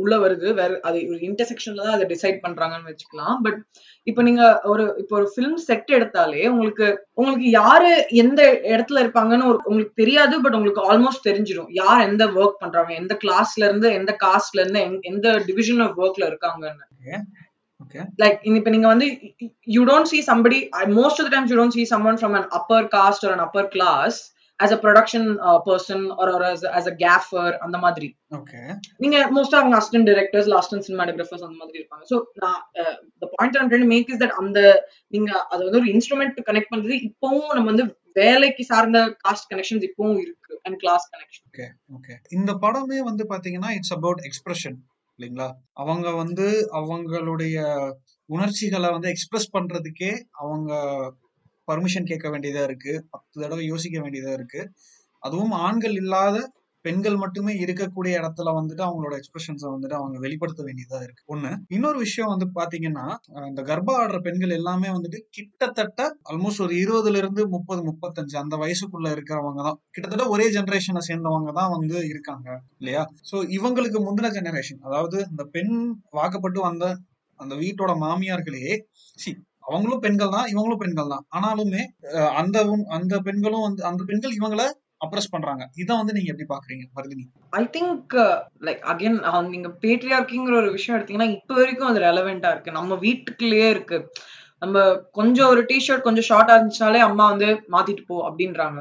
உள்ள வருது. வேற அது ஒரு இன்டர்செக்ஷன்ல தான் அதை டிசைட் பண்றாங்கன்னு வச்சுக்கலாம். பட் இப்போ நீங்க ஒரு இப்போ ஒரு ஃபிலிம் செட் எடுத்தாலே உங்களுக்கு உங்களுக்கு யாரு எந்த இடத்துல இருப்பாங்கன்னு ஒரு உங்களுக்கு தெரியாது பட் உங்களுக்கு ஆல்மோஸ்ட் தெரிஞ்சிடும். யார் எந்த ஒர்க் பண்றாங்க எந்த கிளாஸ்ல இருந்து எந்த காஸ்ட்ல இருந்து எந்த டிவிஷன் ஆஃப் ஒர்க்ல இருக்காங்கன்னு. லைக் இப்ப நீங்க வந்து you don't see somebody most of times you don't see someone from an upper caste ஒரு upper class as a production person ஒரு ஆஸ் அ கேஃபர் அந்த மாதிரி. ஓகே நீங்க மோஸ்டா அவங்க அசிஸ்டன்ட் டைரக்டர்ஸ் அசிஸ்டன்ட் சினிமாட்டோகிராஃபர்ஸ் அந்த மாதிரி இருப்பாங்க. ஸோ நான் பாயிண்ட் மேக் இஸ் தட் அந்த நீங்க அது வந்து ஒரு இன்ஸ்ட்ருமெண்ட் கனெக்ட் பண்றது இப்பவும் நம்ம வந்து வேலைக்கு சார்ந்த காஸ்ட் கனெக்ஷன்ஸ் இப்பவும் இருக்கு and class connection okay okay இந்த படமே வந்து பாத்தீங்கன்னா இட்ஸ் அபவுட் எக்ஸ்பிரஷன் இல்லைங்களா? அவங்க வந்து அவங்களுடைய உணர்ச்சிகளை வந்து எக்ஸ்பிரஸ் பண்றதுக்கே அவங்க பர்மிஷன் கேட்க வேண்டியதா இருக்கு. பத்து தடவை யோசிக்க வேண்டியதா இருக்கு. அதுவும் ஆண்கள் இல்லாத பெண்கள் மட்டுமே இருக்கக்கூடிய இடத்துல வந்துட்டு அவங்களோட எக்ஸ்பிரஷன்ஸை வந்துட்டு அவங்க வெளிப்படுத்த வேண்டியதா இருக்கு. ஒண்ணு. இன்னொரு விஷயம் வந்து பாத்தீங்கன்னா இந்த கர்ப்பா ஆடுற பெண்கள் எல்லாமே வந்துட்டு கிட்டத்தட்ட ஆல்மோஸ்ட் ஒரு இருபதுல இருந்து முப்பது முப்பத்தஞ்சு அந்த வயசுக்குள்ள இருக்கிறவங்க தான். கிட்டத்தட்ட ஒரே ஜெனரேஷனை சேர்ந்தவங்க தான் வந்து இருக்காங்க. இல்லையா? சோ இவங்களுக்கு முந்தின ஜெனரேஷன் அதாவது இந்த பெண் வாக்கப்பட்டு வந்த அந்த வீட்டோட மாமியார்களே சி அவங்களும் பெண்கள் தான் இவங்களும் பெண்கள் தான். ஆனாலுமே அந்த அந்த பெண்களும் வந்து அந்த பெண்கள் இவங்கள அப்ரஸ் பண்றாங்க. இதை வந்து நீங்க எப்படி பாக்குறீங்க Vardhini I think like again நீங்க பேட்ரியார்க்கிங்கிற ஒரு விஷயம் எடுத்தீங்கன்னா இப்ப வரைக்கும் அது ரெலவெண்டா இருக்கு. நம்ம வீட்டுக்குள்ளேயே இருக்கு. நம்ம கொஞ்சம் ஒரு டிஷர்ட் கொஞ்சம் ஷார்ட்டா இருந்துச்சுனாலே அம்மா வந்து மாத்திட்டு போ அப்படின்றாங்க.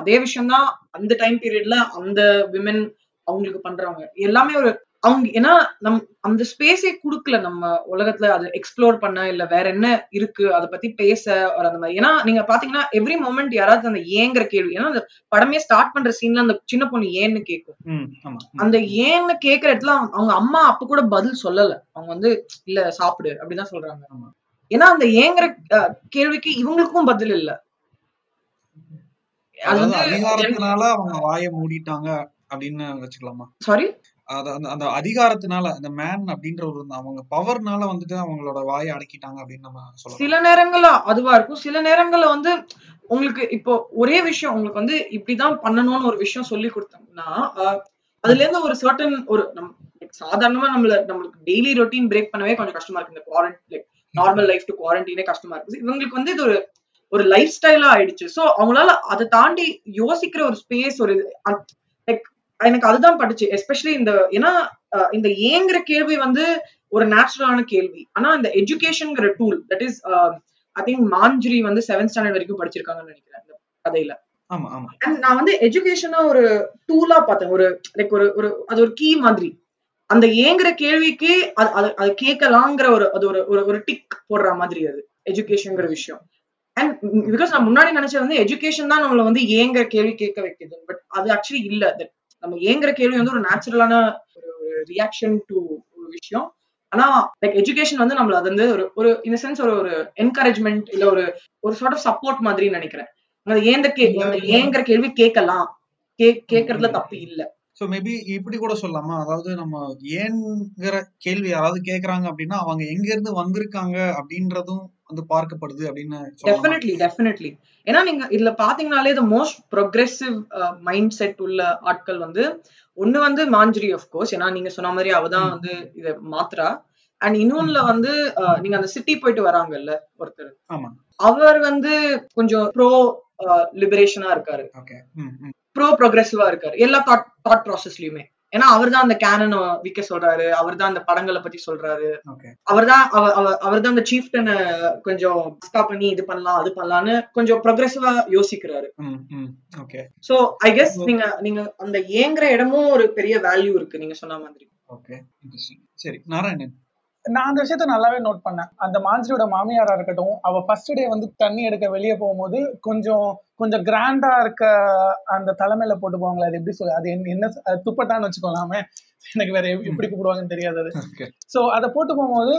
அதே விஷயம் தான் அந்த டைம் பீரியட்ல அந்த விமன் அவங்களுக்கு பண்றாங்க. எல்லாமே ஒரு அவங்க ஏன்னா நம் அந்த ஸ்பேஸே கொடுக்கல நம்ம உலகத்துல அது எக்ஸ்ப்ளோர் பண்ண இல்ல வேற என்ன இருக்கு அதை பத்தி பேச ஒரு அந்த மாதிரி. ஏன்னா நீங்க பாத்தீங்கன்னா எவ்ரி மூமெண்ட் யாராவது அந்த ஏங்கிற கேள்வி ஏன்னா அந்த படமே ஸ்டார்ட் பண்ற சீன்ல அந்த சின்ன பொண்ணு ஏன்னு கேட்கும் அந்த ஏன்னு கேக்குற இடத்துல அவங்க அம்மா அப்ப கூட பதில் சொல்லல. அவங்க வந்து இல்ல சாப்பிடு அப்படிதான் சொல்றாங்க. ஏன்னா அந்த ஏங்கிற கேள்விக்கு இவங்களுக்கும் பதில் இல்ல. அதிகாரத்தினால அவங்க வாயை மூடிட்டாங்க அப்படின்னு வச்சுக்கலாமா? சாரி அந்த அதிகாரத்தினால அந்த மேன் அப்படின்ற ஒரு அவங்க பவர்னால வந்துட்டு அவங்களோட வாயை அடக்கிட்டாங்க அப்படின்னு நம்ம சொல்லலாம். சில நேரங்கள்ல அதுவா இருக்கும். சில நேரங்கள்ல வந்து உங்களுக்கு இப்போ ஒரே விஷயம் உங்களுக்கு வந்து இப்படிதான் பண்ணணும்னு ஒரு விஷயம் சொல்லி கொடுத்தோம்னா அதுல இருந்து ஒரு சர்டன் ஒரு நம் சாதாரணமா நம்மள நம்மளுக்கு டெய்லி ரொட்டீன் பிரேக் பண்ணவே கொஞ்சம் கஷ்டமா இருக்கு. இந்த quarantine like normal life to குவாரண்டைனே கஷ்டமா இருக்கு. இவங்களுக்கு வந்து இது ஒரு ஒரு லைஃப் ஸ்டைலா ஆயிடுச்சு. சோ அவங்களால அதை தாண்டி யோசிக்கிற ஒரு ஸ்பேஸ் ஒரு லைக் எனக்கு அதுதான் படிச்சு எஸ்பெஷலி இந்த ஏன்னா இந்த ஏங்கிற கேள்வி வந்து ஒரு நேச்சுரலான கேள்வி. ஆனா இந்த எஜுகேஷன்ங்கிற tool that is I think Manjiri வந்து செவன்த் ஸ்டாண்டர்ட் வரைக்கும் படிச்சிருக்காங்கன்னு நினைக்கிறேன் இந்த கதையில. நான் வந்து எஜுகேஷனா ஒரு டூலா பார்த்தேன். ஒரு லைக் ஒரு ஒரு அது ஒரு கீ மாதிரி. அந்த ஏங்குற கேள்விக்கு அது அது கேட்கலாங்கிற ஒரு அது ஒரு ஒரு டிக் போடுற மாதிரி அது எஜுகேஷன்ங்கிற விஷயம். அண்ட் பிகாஸ் நான் முன்னாடி நினைச்சது வந்து எஜுகேஷன் தான் நம்மள வந்து ஏங்கிற கேள்வி கேட்க வைக்குது. பட் அது ஆக்சுவலி இல்ல தட் நம்ம ஏங்குற கேள்வி வந்து ஒரு நேச்சுரலான ஒரு ரியாக்ஷன் டு ஒரு விஷயம். ஆனா லைக் எஜுகேஷன் வந்து நம்மள அது வந்து ஒரு ஒரு இந்த சென்ஸ் ஒரு ஒரு என்கரேஜ்மெண்ட் இல்ல ஒரு ஒரு சார்ட் ஆஃப் சப்போர்ட் மாதிரி நினைக்கிறேன். ஏந்த கே ஏங்கிற கேள்வி கேட்கலாம். கே கேட்கறதுல தப்பு இல்ல. ஸோ மேபி இப்படி கூட சொல்லலாமா? அதாவது நம்ம ஏன்ங்கிற கேள்வி யாராவது கேக்குறாங்க அப்படின்னா அவங்க எங்க இருந்து வந்திருக்காங்க அப்படின்றதும் வந்து பார்க்கப்படுது அப்படின்னு டெஃபினெட்லி டெஃபினெட்லி ஏன்னா நீங்க இதுல பாத்தீங்கன்னாலே the most progressive mindset உள்ள ஆட்கள் வந்து ஒண்ணு வந்து மாஞ்சரி ஆஃப் கோர்ஸ் ஏன்னா நீங்க சொன்ன மாதிரி அவ தான். வந்து இத மாத்ரா அண்ட் இன்னொன்னுல வந்து அஹ், நீங்க அந்த சிட்டி போயிட்டு வராங்கல்ல ஒருத்தர். அவர் வந்து கொஞ்சம் ப்ரோ லிபரேஷனா இருக்காரு. ஓகே ம் ம். ப்ரோ ப்ரோக்ரெசிவா இருக்காரு. எல்லா தாட் தாட் ப்ராசஸ்லயுமே ஏன்னா அவர் தான் அந்த கேனனை விற்க சொல்றாரு அவர் தான் அந்த படங்களை பத்தி சொல்றாரு. அவர் தான் அவர் தான் அந்த சீஃப்டனை கொஞ்சம் பண்ணி இது பண்ணலாம் அது பண்ணலாம்னு கொஞ்சம் ப்ரோக்ரெசிவா யோசிக்கிறாரு. சோ ஐ கெஸ் நீங்க நீங்க அந்த ஏங்குற இடமும் ஒரு பெரிய வேல்யூ இருக்கு நீங்க சொன்ன மாதிரி. ஓகே சரி நாராயணன். நான் அந்த விஷயத்த நல்லாவே நோட் பண்ணேன். அந்த மாஞ்சியோட மாமியாரா இருக்கட்டும் அவ ஃபர்ஸ்ட் டே வந்து தண்ணி எடுக்க வெளியே போகும்போது கொஞ்சம் கொஞ்சம் கிராண்டா இருக்க அந்த தலைமையில போட்டு போவாங்களே அது எப்படி சொல்ல அது என்ன- துப்பட்டான்னு வச்சுக்கோலாமே எனக்கு வேற எப்~ எப்படி கூப்பிடுவாங்கன்னு தெரியாது அது. ஸோ அதை போட்டு போகும்போது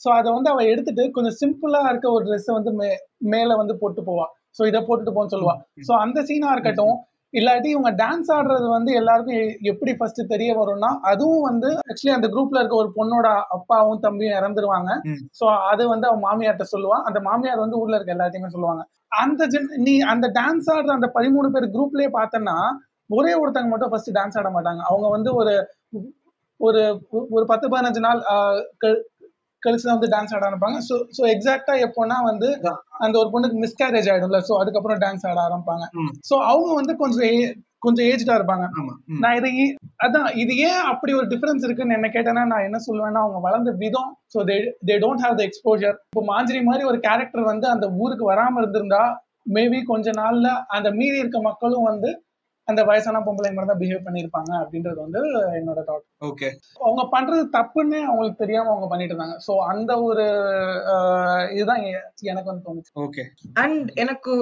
ஸோ அதை வந்து அவ எடுத்துட்டு கொஞ்சம் சிம்பிளா இருக்க ஒரு ட்ரெஸ் வந்து மே மேல வந்து போட்டு போவா. ஸோ இதை போட்டுட்டு போன்னு சொல்லுவா. ஸோ அந்த சீனா இருக்கட்டும் இல்லாட்டி இவங்க டான்ஸ் ஆடுறது வந்து எல்லாருக்கும் எப்படி ஃபர்ஸ்ட் தெரிய வரும்னா அதுவும் வந்து ஆக்சுவலி அந்த குரூப்ல இருக்க ஒரு பொண்ணோட அப்பாவும் தம்பியும் இறந்துருவாங்க. ஸோ அது வந்து அவன் மாமியார்ட்ட சொல்லுவா. அந்த மாமியார் வந்து ஊர்ல இருக்க எல்லாத்தையுமே சொல்லுவாங்க. அந்த நீ அந்த டான்ஸ் ஆடுற அந்த பதிமூணு பேர் குரூப்லயே பார்த்தேன்னா ஒரே ஒருத்தங்க மட்டும் ஃபர்ஸ்ட் டான்ஸ் ஆட மாட்டாங்க. அவங்க வந்து ஒரு ஒரு ஒரு பத்து பதினஞ்சு நாள் கழிச்சு தான் வந்து டான்ஸ் ஆட ஆரம்பிப்பாங்க. ஸோ ஸோ எக்ஸாக்டா எப்போனா வந்து அந்த ஒரு பொண்ணுக்கு மிஸ்கேரேஜ் ஆயிடும்ல. ஸோ அதுக்கப்புறம் டான்ஸ் ஆட ஆரம்பிப்பாங்க. ஸோ அவங்க வந்து கொஞ்சம் கொஞ்சம் ஏஜ்டா இருப்பாங்க. நான் இதை அதான் இது ஏன் அப்படி ஒரு டிஃபரன்ஸ் இருக்குன்னு என்ன கேட்டேன்னா நான் என்ன சொல்லுவேன்னா அவங்க வளர்ந்த விதம் so they they don't have the exposure இப்போ மாஞ்சிரி மாதிரி ஒரு கேரக்டர் வந்து அந்த ஊருக்கு வராம இருந்திருந்தா மேபி கொஞ்ச நாள்ல அந்த மீதி இருக்க மக்களும் வந்து அந்த வயசான பொம்பளை மாதிரி தான் பிஹேவ் பண்ணியிருப்பாங்க அப்படின்றது வந்து என்னோட தாட் ஓகே அவங்க பண்றது தப்புன்னு அவங்களுக்கு தெரியாம அவங்க பண்ணிட்டு இருந்தாங்க. ஸோ அந்த ஒரு ஆஹ், இதுதான் எனக்கு வந்து தோணுச்சு. ஓகே அண்ட் எனக்கு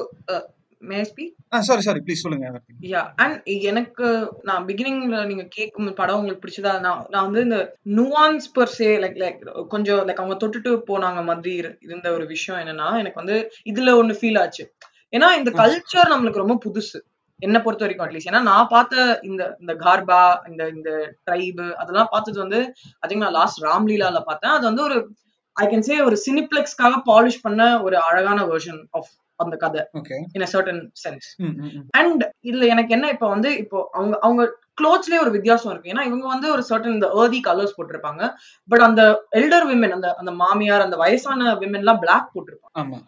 சாரி சாரி ப்ளீஸ் சொல்லுங்க யா அண்ட் எனக்கு நான் பிகினிங்ல நீங்க கேட்கும் படம் உங்களுக்கு பிடிச்சதா? நான் நான் வந்து இந்த nuance per se like like கொஞ்சம் லைக் அவங்க தொட்டுட்டு போனாங்க மாதிரி இரு- இருந்த ஒரு விஷயம் என்னன்னா எனக்கு வந்து இதுல ஒண்ணு ஃபீல் ஆச்சு. ஏன்னா இந்த. கல்ச்சர் நம்மளுக்கு ரொம்ப புதுசு. என்ன பொறுத்த வரைக்கும் அட்லீஸ்ட் ஏன்னா நான் பார்த்த இந்த இந்த கார்பா இந்த இந்த ட்ரைபு அதெல்லாம் பார்த்தது வந்து அதிக நான் லாஸ்ட் ராம்லீலால பார்த்தேன். அது வந்து ஒரு ஐ கேன் சே ஒரு சினிப்ளெக்ஸ்க்காக பாலிஷ் பண்ண ஒரு அழகான வெர்ஷன் ஆஃப் அந்த கதை in a certain sense and இதுல எனக்கு என்ன இப்போ வந்து இப்போ அவங்க அவங்க க்ளோத்ஸ்லயே ஒரு வித்தியாசம் இருக்கு. ஏன்னா இவங்க வந்து ஒரு சர்டன் இந்த ஏர்தி கலர்ஸ் போட்டிருப்பாங்க. பட் அந்த எல்டர் விமன் அந்த அந்த மாமியார் அந்த வயசான விமன் எல்லாம் பிளாக் போட்டிருப்பாங்க.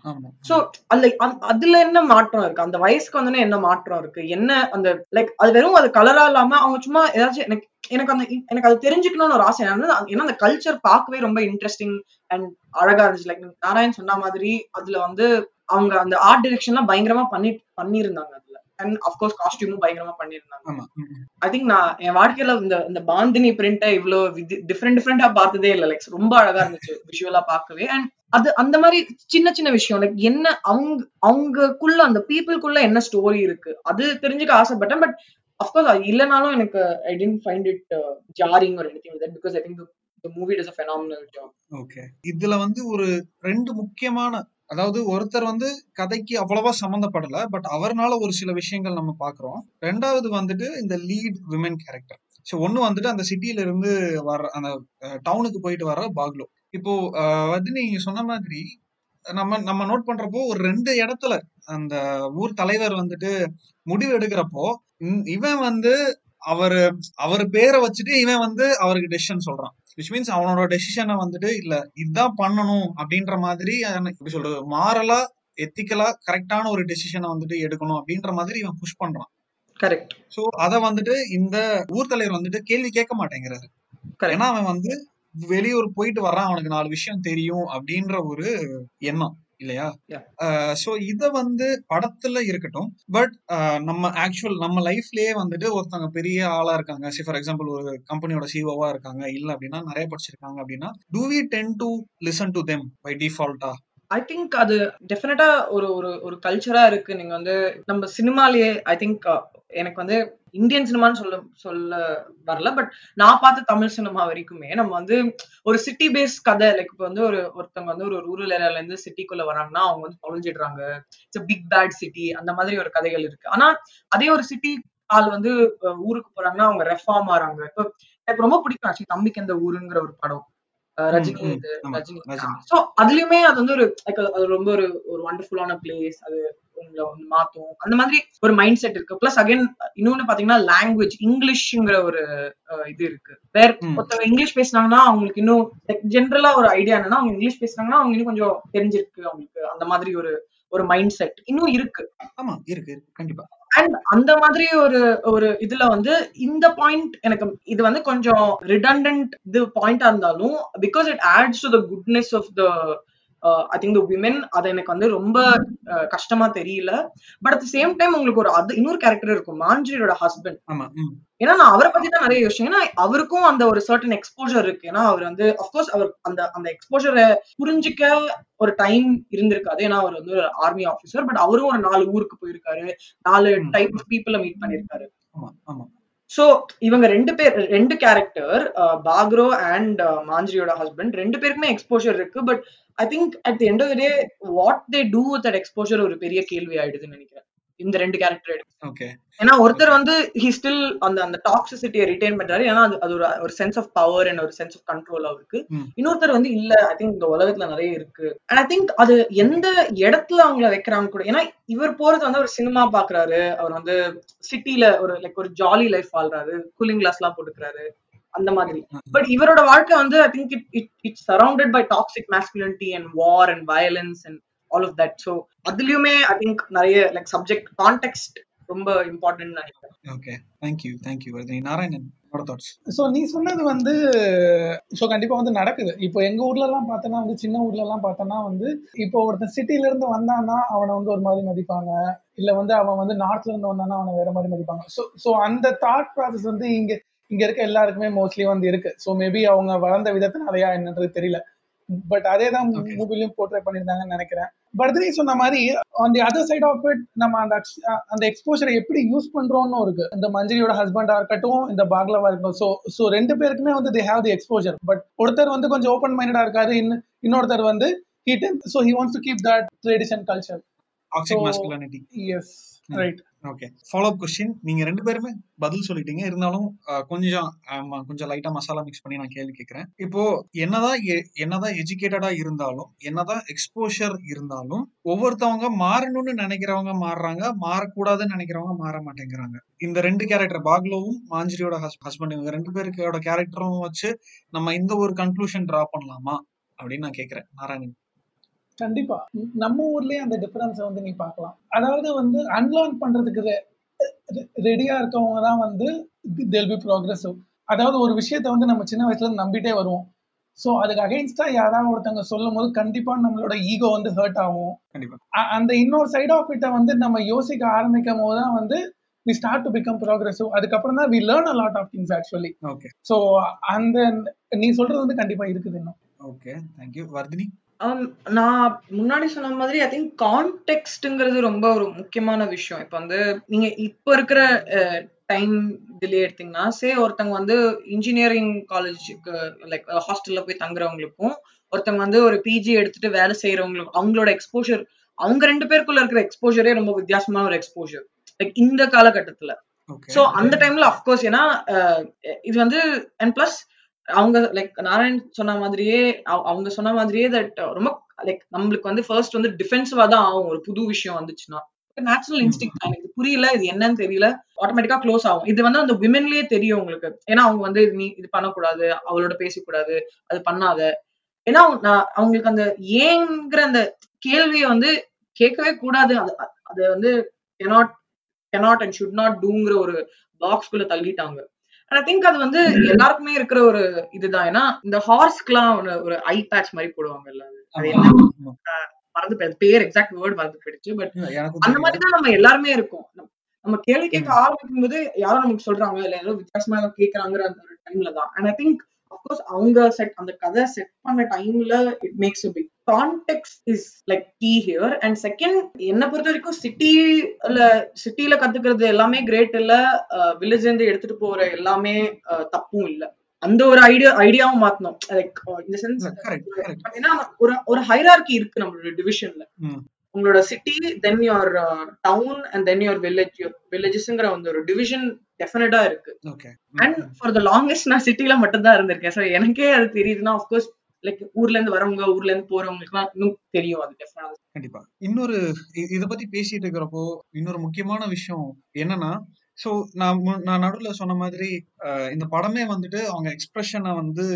சோ அதுல அதுல என்ன மாற்றம் இருக்கு? அந்த வயசுக்கு வந்து என்ன மாற்றம் இருக்கு? என்ன அந்த லைக் அது வெறும் அது கலரா இல்லாம அவங்க சும்மா ஏதாச்சும் எனக்கு எனக்கு அந்த எனக்கு அது தெரிஞ்சுக்கணும்னு ஒரு ஆசை. ஏன்னா அந்த கல்ச்சர் பார்க்கவே ரொம்ப இன்ட்ரெஸ்டிங் அண்ட் அழகா இருந்துச்சு. லைக் நாராயண் சொன்ன மாதிரி அதுல வந்து அவங்க அந்த ஆர்ட் டிரெக்ஷன்லாம் பயங்கரமா பண்ணி பண்ணியிருந்தாங்க அதுல. அண்ட் அஃப்கோர்ஸ் காஸ்டியூமும் பயங்கரமா பண்ணியிருந்தாங்க. ஐ திங்க் நான் என் வாழ்க்கையில இந்த இந்த பாந்தினி பிரிண்ட்டை இவ்வளோ டிஃப்ரெண்ட் டிஃப்ரெண்டா பார்த்ததே இல்லை. லைக் ரொம்ப அழகா இருந்துச்சு விஷுவலா பார்க்கவே. அண்ட் அது அந்த மாதிரி சின்ன சின்ன விஷயம். லைக் என்ன அவங்க அவங்கக்குள்ள அந்த பீப்புளுக்குள்ள என்ன ஸ்டோரி இருக்கு? அது தெரிஞ்சுக்க ஆசைப்பட்டேன். பட் அஃப்கோர்ஸ் அது இல்லைனாலும் எனக்கு I tend find it jarring ஒரு anything that because I think the movie is a phenomenal job okay இதுல வந்து ஒரு ரெண்டு முக்கியமான அதாவது ஒருத்தர் வந்து கதைக்கு அவ்வளவா சம்மந்தப்படல பட் அவர்னால ஒரு சில விஷயங்கள் நம்ம பாக்குறோம். ரெண்டாவது வந்துட்டு இந்த லீட் விமன் கேரக்டர் ஸோ ஒன்று வந்துட்டு அந்த சிட்டியில இருந்து வர்ற அந்த டவுனுக்கு போயிட்டு வர்ற பாக்லோ. இப்போ வந்து நீங்க சொன்ன மாதிரி நம்ம நம்ம நோட் பண்றப்போ ஒரு ரெண்டு இடத்துல அந்த ஊர் தலைவர் வந்துட்டு முடிவு எடுக்கிறப்போ இந்- இவன் வந்து அவரு அவர் பேரை வச்சுட்டு இவன் வந்து அவருக்கு டெசிஷன் சொல்றான். விச் மீன்ஸ் அவனோட டெசிஷனை வந்துட்டு இல்ல இதுதான் பண்ணணும் அப்படின்ற மாதிரி எப்படி சொல்றது மாரலா எத்திக்கலா கரெக்டான ஒரு டெசிஷனை வந்துட்டு எடுக்கணும் அப்படின்ற மாதிரி இவன் புஷ் பண்றான். கரெக்ட் சோ அத வந்துட்டு இந்த ஊர் தலைவர் வந்துட்டு கேள்வி கேட்க மாட்டேங்கிறாரு. ஏன்னா அவன் வந்து வெளியூர் போயிட்டு வர்றான் அவனுக்கு நாலு விஷயம் தெரியும் அப்படின்ற ஒரு எண்ணம். இல்லையா. சோ இத வந்து படத்துல இருக்கட்டும் பட் நம்ம ஆக்சுவல் நம்ம லைஃப்லயே வந்துட்டு ஒருத்தவங்க பெரிய ஆளா இருக்காங்க. ஃபார் எக்ஸாம்பிள் ஒரு கம்பெனியோட சிஓவா இருக்காங்க. இல்ல அப்படின்னா நிறைய படிச்சிருக்காங்க அப்படின்னா do we tend to listen to them by டிஃபால்ட்டா I think அது டெஃபினட்டா ஒரு ஒரு ஒரு கல்ச்சரா இருக்கு. நீங்க வந்து நம்ம சினிமாலேயே ஐ திங்க் எனக்கு வந்து இந்தியன் சினிமான்னு சொல்ல சொல்ல வரல பட் நான் பார்த்த தமிழ் சினிமா வரைக்குமே நம்ம வந்து ஒரு சிட்டி பேஸ் கதை லைக் இப்போ வந்து ஒரு ஒருத்தவங்க வந்து ஒரு ரூரல் ஏரியால இருந்து சிட்டிக்குள்ள வராங்கன்னா அவங்க வந்து தொலைஞ்சிடுறாங்க இட்ஸ் பிக் பேட் சிட்டி அந்த மாதிரி ஒரு கதைகள் இருக்கு. ஆனா அதே ஒரு சிட்டி ஆள் வந்து ஊருக்கு போறாங்கன்னா அவங்க ரெஃபார்ம் ஆறாங்க. இப்போ எனக்கு ரொம்ப பிடிக்கும் ஆக்சுவலி தம்பிக்கு இந்த ஊருங்கிற ஒரு படம். ரஜினி ரஜினி. சோ அதுலயுமே அது வந்து ஒரு like அது ரொம்ப ஒரு ஒரு வண்டர்ஃபுல்லான பிளேஸ் அது உங்களை வந்து மாத்தும் அந்த மாதிரி ஒரு மைண்ட் செட் இருக்கு. பிளஸ் அகைன் இன்னொன்னு பாத்தீங்கன்னா லாங்குவேஜ் இங்கிலீஷ்ங்கிற ஒரு இது இருக்கு. வேற. ஒருத்தவங்க இங்கிலீஷ் பேசுனாங்கன்னா அவங்களுக்கு இன்னும் ஜென்ரலா ஒரு ஐடியா என்னன்னா அவங்க இங்கிலீஷ் பேசுனாங்கன்னா அவங்க இன்னும் கொஞ்சம் தெரிஞ்சிருக்கு அவங்களுக்கு. அந்த மாதிரி ஒரு ஒரு மைண்ட் செட் இன்னும் இருக்கு. ஆமா இருக்கு இருக்கு. கண்டிப்பா. அண்ட் அந்த மாதிரி ஒரு ஒரு இதுல வந்து இந்த பாயிண்ட் எனக்கு இது வந்து கொஞ்சம் ரிடண்டன்ட் இது பாயிண்டா இருந்தாலும் because it adds to the goodness of the I think the women அது எனக்கு வந்து ரொம்ப கஷ்டமா தெரியல. பட் அட் சேம் டைம் உங்களுக்கு ஒரு அது இன்னொரு கேரக்டர் இருக்கும் மாஞ்சியோட ஹஸ்பண்ட் ஏன்னா நான் அவரை பத்தி தான் நிறைய யோசிச்சேன். ஏன்னா அவருக்கும் அந்த ஒரு சர்டன் எக்ஸ்போஜர் இருக்கு. ஏன்னா அவர் வந்து அஃப்கோர்ஸ் அவர் அந்த அந்த எக்ஸ்போஜரை புரிஞ்சுக்க ஒரு டைம் இருந்திருக்காது. ஏன்னா அவர் வந்து ஒரு ஆர்மி ஆபீசர் பட் அவரும் ஒரு நாலு ஊருக்கு போயிருக்காரு. நாலு. டைப் ஆஃப் பீப்புளை மீட் பண்ணிருக்காரு. சோ இவங்க ரெண்டு பேர் ரெண்டு கேரக்டர் பாக்ரோ அண்ட் மாஞ்சிரியோட ஹஸ்பண்ட் ரெண்டு பேருக்குமே எக்ஸ்போஜர் இருக்கு. But I think at the end of day what they do with that exposure ஒரு பெரிய கேள்வி ஆயிடுதுன்னு நினைக்கிறேன். இந்த ரெண்டு கேரக்டர் ஓகே ஏன்னா ஒருத்தர் வந்து ஹி ஸ்டில் அந்த அந்த டாக்ஸிசிட்டியை ரிட்டைன் பண்றாரு. ஏன்னா அது ஒரு ஒரு சென்ஸ் ஆஃப் பவர் அண்ட் ஒரு சென்ஸ் ஆஃப் கண்ட்ரோல் அவருக்கு. இன்னொருத்தர் வந்து இல்ல ஐ திங்க் இந்த உலகத்துல நிறைய இருக்கு. அண்ட் ஐ திங்க் அது எந்த இடத்துல அவங்கள வைக்கிறாங்க கூட ஏன்னா இவர் போறது வந்து ஒரு சினிமா பாக்குறாரு. அவர் வந்து சிட்டில ஒரு லைக் ஒரு ஜாலி லைஃப் வாழ்றாரு. கூலிங் கிளாஸ் எல்லாம் போட்டுக்கிறாரு. அந்த மாதிரி. பட் இவரோட வாழ்க்கை வந்து I think it it it surrounded by toxic masculinity and war and violence and all of that so அதுலயுமே ஐ திங்க் நிறைய லைக் சப்ஜெக்ட் கான்டெக்ட் ரொம்ப இம்பார்ட்டன்ட் நினைக்கிறேன். Okay thank you thank you Vardhini Narayanan so நீ சொன்னது வந்து so கண்டிப்பா வந்து நடக்குது. இப்போ எங்க ஊர்ல எல்லாம் பார்த்தோன்னா வந்து சின்ன ஊர்ல எல்லாம் பார்த்தோன்னா வந்து இப்போ ஒருத்தன் சிட்டில இருந்து வந்தான்னா அவனை வந்து ஒரு மாதிரி மதிப்பாங்க. இல்ல வந்து அவன் வந்து நார்த்ல இருந்து வந்தானா அவனை வேற மாதிரி மதிப்பாங்க. ஸோ ஸோ அந்த தாட் ப்ராசஸ் வந்து இங்க இங்க இருக்க எல்லாருக்குமே மோஸ்ட்லி வந்து இருக்கு. ஸோ மேபி அவங்க வளர்ந்த விதத்தினாலயா என்னன்றது தெரியல. பட் அதே தான். மூவிலையும் போர்ட்ரே பண்ணியிருந்தாங்கன்னு நினைக்கிறேன். பர்தினி சொன்ன மாதிரி on the other side of it நம்ம அந்த அந்த எக்ஸ்போஷரை எப்படி யூஸ் பண்றோம்னு இருக்கு. இந்த மஞ்சரியோட ஹஸ்பண்டா இருக்கட்டும் இந்த பாக்லவா இருக்கட்டும். ஸோ ஸோ ரெண்டு பேருக்குமே வந்து they have the exposure but ஒருத்தர் வந்து கொஞ்சம் ஓப்பன் மைண்டடா இருக்காரு இன்னொருத்தர் வந்து he tends so he wants to keep that tradition So- masculinity yes right. Okay follow up question நீங்க ரெண்டு பேருமே பதில் சொல்லிட்டீங்க. இருந்தாலும் கொஞ்சம் கொஞ்சம் லைட்டா மசாலா மிக்ஸ் பண்ணி நான் கேள்வி கேட்கறேன். இப்போ என்னதான் என்னதான் எஜுகேட்டடா இருந்தாலும் என்னதான் எக்ஸ்போஷர் இருந்தாலும் ஒவ்வொருத்தவங்க மாறணும்னு நினைக்கிறவங்க மாறுறாங்க. மாறக்கூடாதுன்னு நினைக்கிறவங்க மாற மாட்டேங்கிறாங்க. இந்த ரெண்டு கேரக்டர் பாக்லோவும் மாஞ்சிரியோட ஹஸ்பண்ட் இவங்க ரெண்டு பேருக்கோட கேரக்டரும் வச்சு நம்ம இந்த ஒரு கன்க்ளூஷன் டிரா பண்ணலாமா? அப்படின்னு நான் கேட்கறேன். நாராயணன். கண்டிப்பா. நம்ம ஊர்லயே அந்த டிஃபரன்ஸை வந்து நீ பார்க்கலாம். அதாவது வந்து அன்லேர்ன் பண்றதுக்கு ரெடியா இருக்கவங்க தான் வந்து தேல் பி ப்ரோக்ரஸிவ் அதாவது ஒரு விஷயத்த வந்து நம்ம சின்ன வயசுல இருந்து நம்பிட்டே வருவோம். ஸோ அதுக்கு அகைன்ஸ்டா யாராவது ஒருத்தவங்க சொல்லும் போது கண்டிப்பா நம்மளோட ஈகோ வந்து ஹர்ட் ஆகும். கண்டிப்பா. அந்த இன்னொரு சைட் ஆஃப் இட்டை வந்து நம்ம யோசிக்க ஆரம்பிக்கும் போது தான் வந்து we start to become progressive அதுக்கப்புறம் தான் we learn a lot of things actually okay so அந்த நீ சொல்றது வந்து கண்டிப்பா இருக்குது இன்னும். Okay thank you Vardhini? Um, நான் முன்னாடி சொன்ன மாதிரி ஐ திங்க் கான்டெக்ட்ங்கிறது ரொம்ப ஒரு முக்கியமான விஷயம். இப்போ வந்து நீங்க இப்போ இருக்கிற டைம் டிலே எடுத்தீங்கன்னா சே ஒருத்தவங்க வந்து இன்ஜினியரிங் காலேஜுக்கு லைக் ஹாஸ்டல்ல போய் தங்குறவங்களுக்கும் ஒருத்தவங்க வந்து ஒரு பிஜி எடுத்துட்டு வேலை செய்யறவங்களுக்கும் அவங்களோட எக்ஸ்போஷர் அவங்க ரெண்டு பேருக்குள்ள இருக்கிற எக்ஸ்போஷரே ரொம்ப வித்தியாசமான ஒரு எக்ஸ்போஷர் லைக் இந்த காலகட்டத்துல. சோ அந்த டைம்ல அஃப்கோர்ஸ் ஏன்னா இது வந்து அண்ட் பிளஸ் அவங்க லைக் நாராயண் சொன்ன மாதிரியே அவ- அவங்க சொன்ன மாதிரியே தட் ரொம்ப லைக் நம்மளுக்கு வந்து ஃபர்ஸ்ட் வந்து டிஃபென்சிவா தான் ஆகும். ஒரு புது விஷயம் வந்துச்சுன்னா. நேச்சுரல் இன்ஸ்டிங் எனக்கு இது புரியல இது என்னன்னு தெரியல. ஆட்டோமேட்டிக்கா க்ளோஸ் ஆகும். இது வந்து அந்த விமென்லயே தெரியும் உங்களுக்கு. ஏன்னா அவங்க வந்து இது நீ இது பண்ணக்கூடாது அவளோட பேசக்கூடாது அது பண்ணாத. ஏன்னா அவங்களுக்கு அந்த ஏங்கிற அந்த கேள்வியை வந்து கேட்கவே கூடாது. அது அது வந்து cannot cannot and should not டூங்கிற ஒரு பாக்ஸ்குள்ள தள்ளிட்டாங்க. ஐ திங்க் அது வந்து எல்லாருக்குமே இருக்கிற ஒரு இதுதான். ஏன்னா இந்த ஹார்ஸ்க்குலாம் ஒரு ஒரு ஐ பேட்ச் மாதிரி போடுவாங்கல்ல அது. என்ன மறந்து பேர் எக்ஸாக்ட் வேர்ட் மறந்து போயிடுச்சு. பட் அந்த. மாதிரி தான் நம்ம எல்லாருமே இருக்கோம். நம்ம- கேள்வி கேட்க ஆரம்பிக்கும் போது யாரும் நமக்கு சொல்றாங்க இல்ல ஏதோ வித்தியாசமா கேட்கறாங்கிற அந்த ஒரு டைம்ல தான். And I think of course அவங்க செட் அந்த கதை செட் பண்ண டைம்ல it makes big context is like key here and second என்ன பொறுத்த வரைக்கும் சிட்டில சிட்டில கத்துக்கிறது எல்லாமே கிரேட் இல்ல. வில்லேஜ் இருந்து எடுத்துட்டு போற எல்லாமே தப்பும் இல்ல. அந்த ஒரு ஐடியா ஐடியாவும் மாத்தணும். லைக் இந்த சென்ஸ். பாத்தீங்கன்னா ஒரு ஒரு ஹைரார்கி இருக்கு நம்மளோட டிவிஷன்ல. உங்களோட city then your town and then your village வில்லேஜஸ்ங்கிற வந்து ஒரு டிவிஷன் டெஃபினட்டா இருக்கு. Okay and for the longest நான் சிட்டில மட்டும் தான் இருந்திருக்கேன். ஸோ எனக்கே அது தெரியுதுன்னா ஆஃப்கோர்ஸ் லைக் ஊர்ல இருந்து வரவங்க ஊர்ல இருந்து போறவங்களுக்கு இன்னும் தெரியும் அது டெஃபினட்டா கண்டிப்பா. இன்னொரு இத பத்தி பேசிட்டு இருக்கிறப்போ இன்னொரு முக்கியமான விஷயம் என்னன்னா சோ நான் நான் நடுவுல சொன்ன மாதிரி இந்த படமே வந்துட்டு அவங்க எக்ஸ்பிரஷனை வந்து